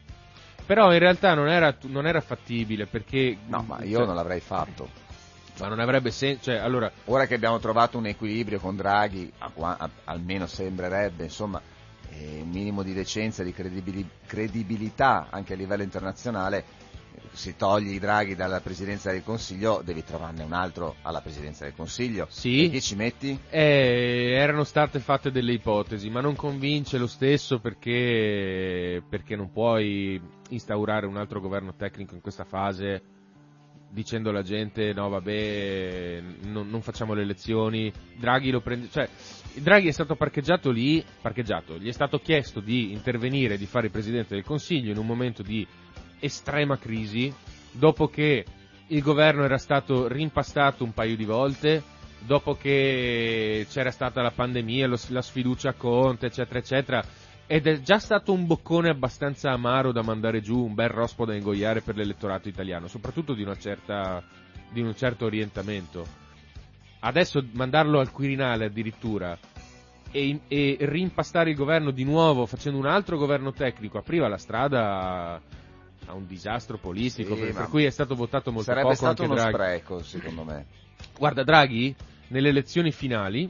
Però in realtà non era, non era fattibile perché... No, ma io cioè, non l'avrei fatto. ma non avrebbe senso, cioè, allora, Ora che abbiamo trovato un equilibrio con Draghi, a a- almeno sembrerebbe, insomma, un minimo di decenza, di credibili- credibilità anche a livello internazionale, se togli i Draghi dalla Presidenza del Consiglio, devi trovarne un altro alla Presidenza del Consiglio. Sì. E chi ci metti? Eh, erano state fatte delle ipotesi, ma non convince lo stesso perché, perché non puoi instaurare un altro governo tecnico in questa fase dicendo alla gente no vabbè non, non facciamo le elezioni Draghi lo prende cioè Draghi è stato parcheggiato lì parcheggiato gli è stato chiesto di intervenire di fare il presidente del consiglio in un momento di estrema crisi dopo che il governo era stato rimpastato un paio di volte dopo che c'era stata la pandemia lo- la sfiducia a Conte eccetera eccetera ed è già stato un boccone abbastanza amaro da mandare giù, un bel rospo da ingoiare per l'elettorato italiano, soprattutto di, certa, di un certo orientamento. Adesso mandarlo al Quirinale addirittura e, e rimpastare il governo di nuovo facendo un altro governo tecnico apriva la strada a, un disastro politico, Sì, per, per cui è stato votato molto Sarebbe poco stato anche uno Draghi. spreco, secondo me. Guarda, Draghi nelle elezioni finali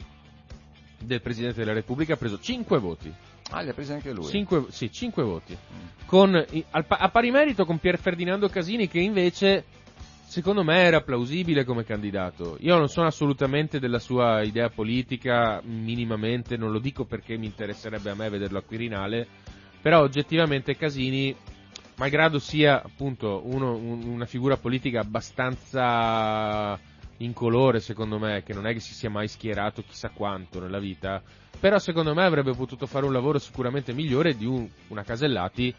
del Presidente della Repubblica ha preso 5 voti. Ah, li ha presi anche lui. Cinque, sì, 5 voti. Con, al a pari merito con Pier Ferdinando Casini che invece secondo me era plausibile come candidato. Io non sono assolutamente della sua idea politica, minimamente, non lo dico perché mi interesserebbe a me vederlo a Quirinale, però oggettivamente Casini, malgrado sia appunto uno- un- una figura politica abbastanza incolore secondo me, che non è che si sia mai schierato chissà quanto nella vita, però secondo me avrebbe potuto fare un lavoro sicuramente migliore di un- una Casellati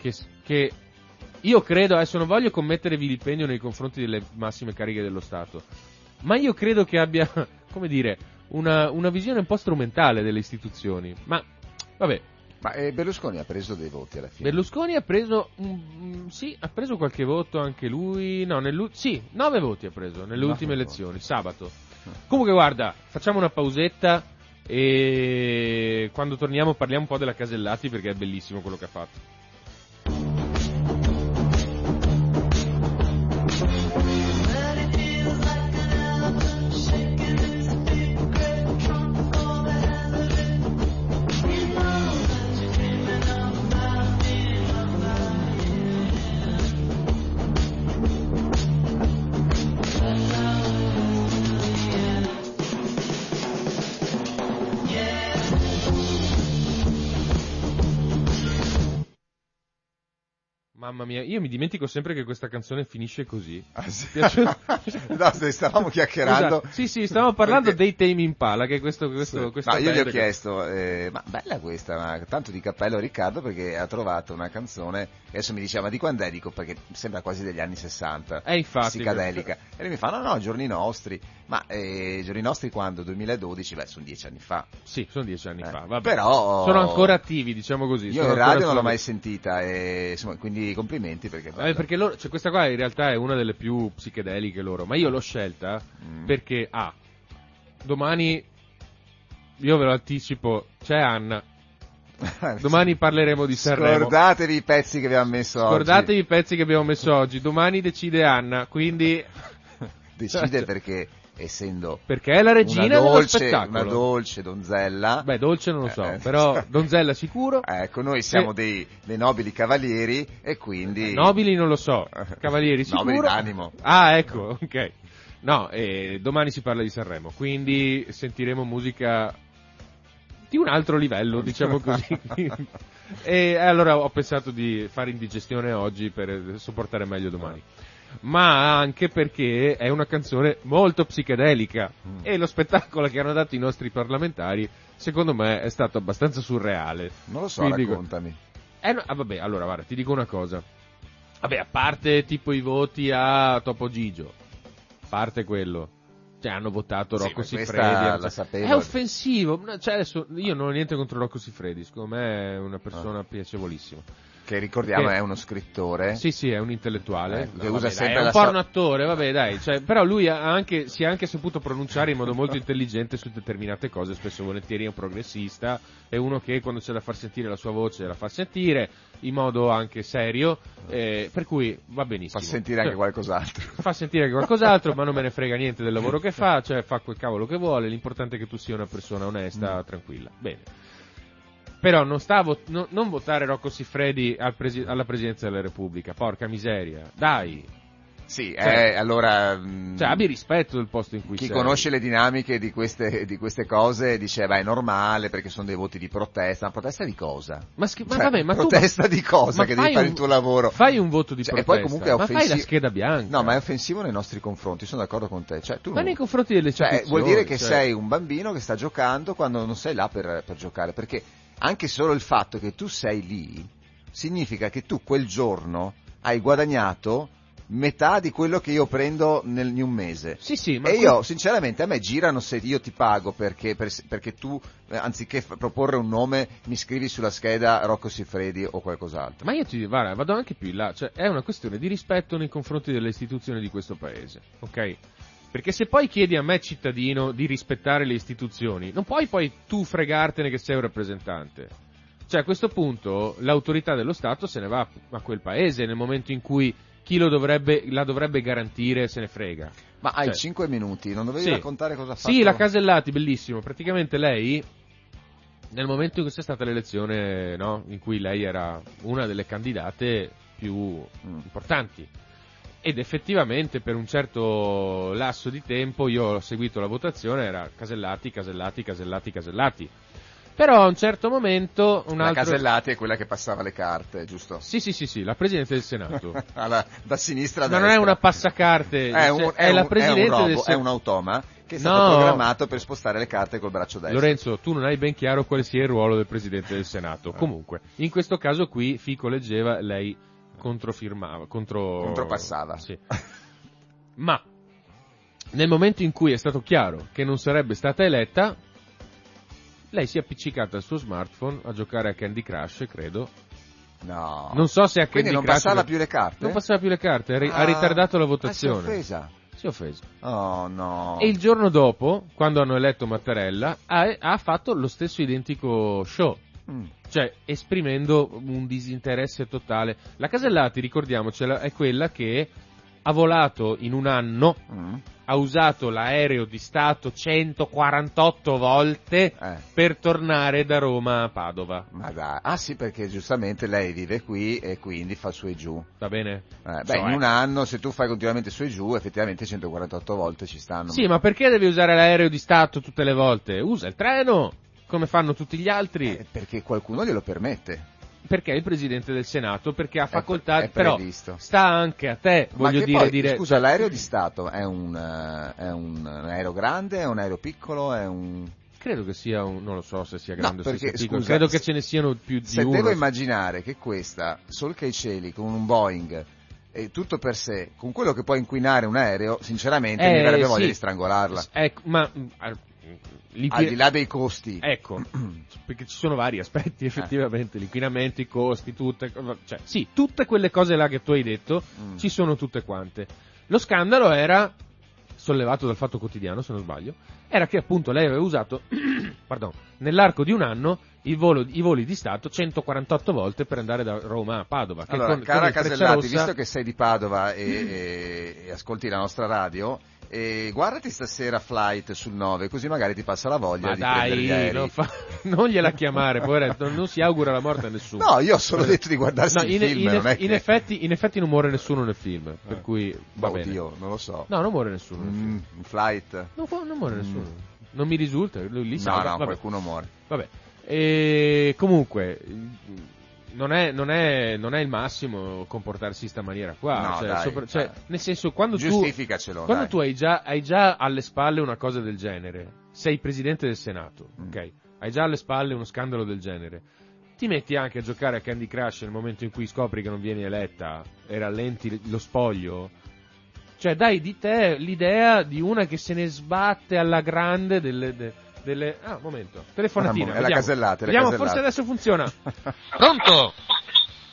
che, che io credo, adesso non voglio commettere vilipendio nei confronti delle massime cariche dello Stato, ma io credo che abbia, come dire, una, una visione un po' strumentale delle istituzioni. Ma, vabbè, Ma eh, Berlusconi ha preso dei voti alla fine. Berlusconi ha preso, mm, sì, ha preso qualche voto anche lui, no, sì, nove voti ha preso nelle ultime voti. elezioni, sabato. Comunque guarda, facciamo una pausetta e quando torniamo parliamo un po' della Casellati perché è bellissimo quello che ha fatto. Mia, io mi dimentico sempre che questa canzone finisce così. Ah, sì. No, stavamo chiacchierando. Scusa, sì, sì, stavamo parlando Perché- dei Tame Impala, che è questo, questo, Sì. questo No, io gli ho che- chiesto, eh, ma bella questa, ma tanto di cappello a Riccardo perché ha trovato una canzone, adesso mi diceva, ma di quando è? Dico, perché sembra quasi degli anni 60, Eh, infatti. psicadelica. E lui mi fa, no, no, giorni nostri, ma eh, giorni nostri quando? 2012? Beh, sono dieci anni fa. Sì, sono dieci anni Eh, fa. Vabbè. però- Sono ancora attivi, diciamo così. Io in radio non l'ho mai sentita, e, insomma, quindi complimenti perché... è Eh, bella. perché loro, cioè, questa qua in realtà è una delle più psichedeliche loro, ma io l'ho scelta Mm. perché, ah, domani, io ve lo anticipo, c'è Anna, domani parleremo di Sanremo. Scordatevi i pezzi che abbiamo messo Scordatevi oggi. i pezzi che abbiamo messo oggi, domani decide Anna, quindi, Decide perché, essendo perché è la regina una dolce, spettacolo. una dolce donzella, Beh, dolce non lo so, Eh, però donzella sicuro. Ecco, noi siamo Eh. dei, dei nobili cavalieri e quindi... Nobili non lo so, cavalieri sicuro. Nobili d'animo. Ah, ecco, ok. No, eh, domani si parla di Sanremo, quindi sentiremo musica di un altro livello, diciamo così. e allora ho pensato di fare indigestione oggi per sopportare meglio domani. Ma anche perché è una canzone molto psichedelica Mm. e lo spettacolo che hanno dato i nostri parlamentari, secondo me, è stato abbastanza surreale. Non lo so, Quindi- raccontami. Eh, no, ah, vabbè, allora, guarda, ti dico una cosa. Vabbè, a parte tipo i voti a Topo Gigio, a parte quello, cioè hanno votato Sì, Rocco questa Siffredi. cioè. È offensivo, cioè adesso io non ho niente contro Rocco Siffredi, secondo me è una persona piacevolissima. Che ricordiamo Che- è uno scrittore. Sì, sì, è un intellettuale. Eh, che usa vabbè, sempre dai, è un porno sua- attore, vabbè, dai. Cioè, però lui ha anche, si è anche saputo pronunciare in modo molto intelligente su determinate cose. Spesso volentieri è un progressista. È uno che quando c'è da far sentire la sua voce la fa sentire in modo anche serio. eh, per cui va benissimo. Fa sentire anche Cioè, qualcos'altro. fa sentire anche qualcos'altro, ma non me ne frega niente del lavoro che fa, cioè fa quel cavolo che vuole, l'importante è che tu sia una persona onesta, Mm. tranquilla. Bene. Però non, vot- no- non votare Rocco Siffredi al presi- alla Presidenza della Repubblica, porca miseria, dai, Sì, Cioè- eh, allora... mh, cioè abbi rispetto del posto in cui Chi sei. conosce le dinamiche di queste, di queste cose dice, beh, è normale perché sono dei voti di protesta. Ma protesta di cosa? Ma, schi- ma Cioè, vabbè, ma tu protesta di cosa? ma Che devi fare un- il tuo lavoro. Fai un voto di Cioè, e protesta, poi comunque è ma fai offensivo. la scheda bianca. No, ma è offensivo nei nostri confronti, sono d'accordo con te. Cioè, tu Ma non- nei confronti delle Cioè, vuol dire che cioè- sei un bambino che sta giocando quando non sei là per, per giocare, perché anche solo il fatto che tu sei lì significa che tu quel giorno hai guadagnato metà di quello che io prendo nel, in un mese. Sì, sì, ma e io, sinceramente, a me girano se io ti pago perché, per- perché tu, eh, anziché f- proporre un nome, mi scrivi sulla scheda Rocco Siffredi o qualcos'altro. Ma io ti guarda, vado anche più in là, cioè è una questione di rispetto nei confronti delle istituzioni di questo paese, ok? Perché se poi chiedi a me cittadino di rispettare le istituzioni, non puoi poi tu fregartene che sei un rappresentante. Cioè a questo punto l'autorità dello Stato se ne va a quel paese nel momento in cui chi lo dovrebbe, la dovrebbe garantire se ne frega. Ma hai Cioè- 5 minuti, non dovevi Sì. raccontare cosa ha fatto? Sì, la Casellati, bellissimo. Praticamente lei, nel momento in cui c'è stata l'elezione, no, in cui lei era una delle candidate più Mm. importanti. Ed effettivamente per un certo lasso di tempo io ho seguito la votazione, era Casellati, Casellati, Casellati, Casellati. Però a un certo momento un La altro... Casellati è quella che passava le carte, giusto? Sì, sì, sì, sì, la Presidente del Senato. Alla- da sinistra a Ma non è destra. una passacarte, È, un, cioè, è la un- Presidente è un robo, del è Senato. un automa che è stato No. programmato per spostare le carte col braccio destro. Lorenzo, tu non hai ben chiaro quale sia il ruolo del Presidente del Senato. Comunque, in questo caso qui Fico leggeva, lei controfirmava, contro... Contropassava. Sì. Ma, nel momento in cui è stato chiaro che non sarebbe stata eletta, lei si è appiccicata al suo smartphone a giocare a Candy Crush, credo. No. Non so se a Quindi Candy non Crush... passava più le carte? Non passava più le carte, ha ri- ha Ah, ritardato la ah, si è votazione. offesa. si è offesa. Oh no. E il giorno dopo, quando hanno eletto Mattarella, ha, ha fatto lo stesso identico show. Mm. Cioè, esprimendo un disinteresse totale. La Casellati, ricordiamocela, è quella che ha volato in un anno, Mm. ha usato l'aereo di Stato 148 volte Eh. per tornare da Roma a Padova. Ah sì, perché giustamente lei vive qui e quindi fa su e giù. Va bene? Eh, beh, Cioè- in un anno, se tu fai continuamente su e giù, effettivamente 148 volte ci stanno. Sì, ma perché devi usare l'aereo di Stato tutte le volte? Usa il treno, come fanno tutti gli altri. Eh, perché qualcuno glielo permette. perché è il presidente del Senato, perché ha È- facoltà, è però previsto. sta anche a te, Ma voglio dire, poi, dire scusa, l'aereo di Stato è un, eh, è un aereo grande, è un aereo piccolo, è un... credo che sia un, non lo so se sia No, grande o se perché, sia piccolo, scusa, credo che se- ce ne siano più di Se uno. devo immaginare che questa, solca i cieli, con un Boeing, e tutto per sé, con quello che può inquinare un aereo, sinceramente mi Eh, verrebbe voglia sì. di strangolarla. Ecco, ma mm, al- di là dei costi. Ecco, perché ci sono vari aspetti effettivamente, l'inquinamento, i costi, tutte, cioè, sì, tutte quelle cose là che tu hai detto, Mm. ci sono tutte quante. Lo scandalo era, sollevato dal Fatto Quotidiano se non sbaglio, era che appunto lei aveva usato, pardon, nell'arco di un anno volo- i voli di Stato 148 volte per andare da Roma a Padova. Che Allora, con- cara con Casellati, Frecciarossa- visto che sei di Padova e, e- e ascolti la nostra radio, eh, guardati stasera Flight sul 9, così magari ti passa la voglia Ma di dai, non, fa- non gliela chiamare, poveretto, non si augura la morte a nessuno. No, io ho solo detto di guardarsi No, il in, film, in- non è in che... effetti, in effetti non muore nessuno nel film, per cui va Boh, bene. Oddio, non lo so. No, non muore nessuno nel film. Mm, flight. Non, non muore nessuno. Non mi risulta, lui lì No, salva. no, vabbè. qualcuno muore. Vabbè. E comunque non è, non, è, non è il massimo comportarsi in sta maniera qua. No, cioè, dai, sopra- cioè, nel senso, quando tu, quando tu hai, già, hai già alle spalle una cosa del genere, sei presidente del Senato, Mm. ok? Hai già alle spalle uno scandalo del genere. Ti metti anche a giocare a Candy Crush nel momento in cui scopri che non vieni eletta e rallenti lo spoglio. Cioè, dai di te l'idea di una che se ne sbatte alla grande delle. de- delle... Ah, un momento. Telefonatina. Ah, è la vediamo. casellata, Vediamo, forse adesso funziona. Pronto?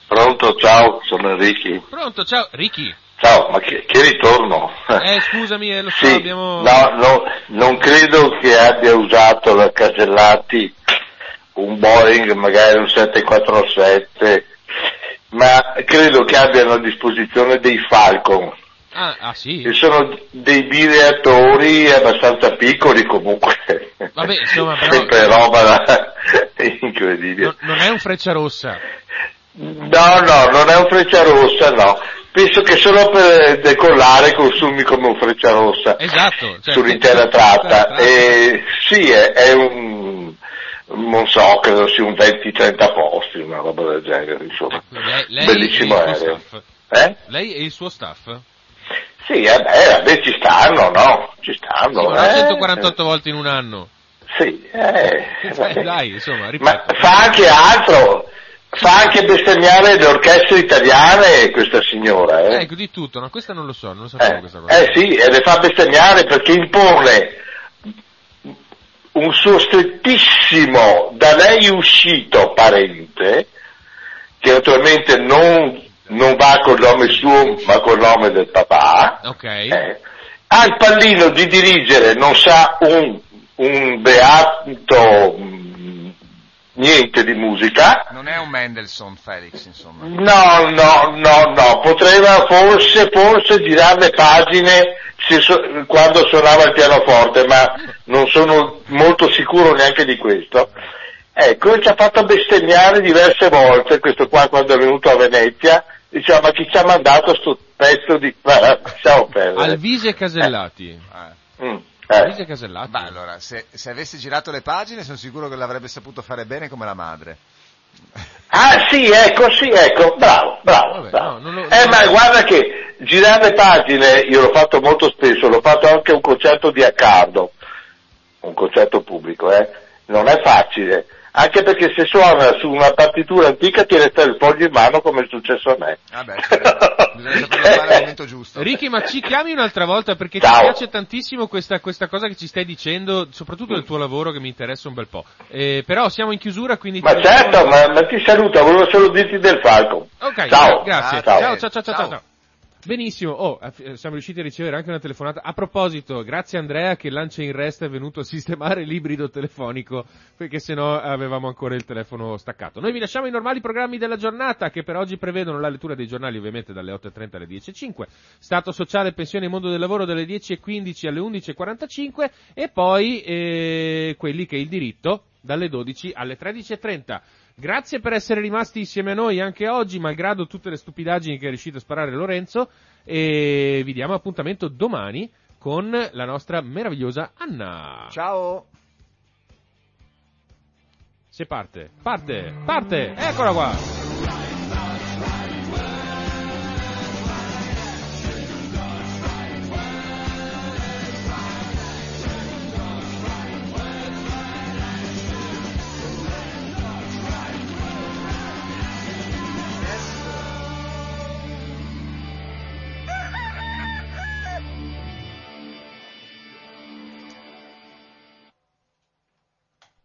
Pronto, ciao, sono Enrichi. Pronto, ciao. Ricky. Ciao, ma che, che ritorno? Eh, scusami, eh, lo so, sì, abbiamo... no, no, non credo che abbia usato la Casellati un Boeing, magari un 747, ma credo che abbiano a disposizione dei Falcon, Ah, ah, sì? che sono dei bireattori abbastanza piccoli comunque. Vabbè, insomma, però- Sempre roba da- incredibile. Non, non è un freccia rossa. No, no, non è un freccia rossa, no. Penso che solo per decollare consumi come un freccia rossa Esatto. Cioè, sull'intera tratta. E, sì, è, è un, non so, credo sia un 20-30 posti, una roba del genere, insomma. Lei, lei Bellissimo e aereo. Eh? Lei e il suo staff? Sì, eh beh, vabbè, ci stanno, no? Ci Sì, stanno. ma non eh. 148 volte in un anno. Sì, eh, Eh, dai, insomma, Ma ripeto. fa anche altro, fa anche bestemmiare le orchestre italiane questa signora, eh. Ecco, di tutto, no, questa non lo so, non lo sapevo Eh, questa cosa. eh sì, e le fa bestemmiare perché impone un suo strettissimo, da lei uscito parente, che naturalmente non, non va col nome suo ma col nome del papà, Ok. eh, ha il pallino di dirigere, non sa un, un beato mm, niente di musica, Non è un Mendelssohn Felix, insomma. No, no, no, no, poteva forse, forse girare le pagine so- quando suonava il pianoforte, ma non sono molto sicuro neanche di questo. Ecco, ci ha fatto bestemmiare diverse volte, questo qua quando è venuto a Venezia, diceva ma chi ci ha mandato sto pezzo di... Ma, lasciamo perdere. Alvise Casellati. Eh. Mm, eh. Alvise Casellati. Beh, allora, se, se avessi girato le pagine sono sicuro che l'avrebbe saputo fare bene come la madre. Ah sì, ecco, sì, ecco, bravo, bravo. Vabbè, bravo. no, non lo- eh, ma guarda che girare le pagine, io l'ho fatto molto spesso, l'ho fatto anche a un concerto di Accardo, un concerto pubblico, eh, non è facile, anche perché se suona su una partitura antica ti resta il foglio in mano come è successo a me. Vabbè, bisogna saperlo fare al momento giusto. Ricky, ma ci chiami un'altra volta perché Ciao. ci piace tantissimo questa, questa cosa che ci stai dicendo, soprattutto del tuo lavoro che mi interessa un bel po'. Eh, però siamo in chiusura, quindi... Ma ti- certo, ma, ma ti saluto, volevo solo dirti del Falco. Ok, Ciao. grazie. Ciao. Ciao, ciao, ciao, ciao, Ciao. Benissimo, oh, eh, siamo riusciti a ricevere anche una telefonata. A proposito, grazie Andrea che lancia in resta è venuto a sistemare l'ibrido telefonico, perché sennò avevamo ancora il telefono staccato. Noi vi lasciamo i normali programmi della giornata, che per oggi prevedono la lettura dei giornali ovviamente dalle 8.30 alle 10.05, Stato sociale, pensione e mondo del lavoro dalle 10.15 alle 11.45 e poi eh, quelli che è il diritto dalle 12 alle 13.30. Grazie per essere rimasti insieme a noi anche oggi, malgrado tutte le stupidaggini che è riuscito a sparare Lorenzo, e vi diamo appuntamento domani con la nostra meravigliosa Anna. Ciao! Se parte, parte, parte, eccola qua!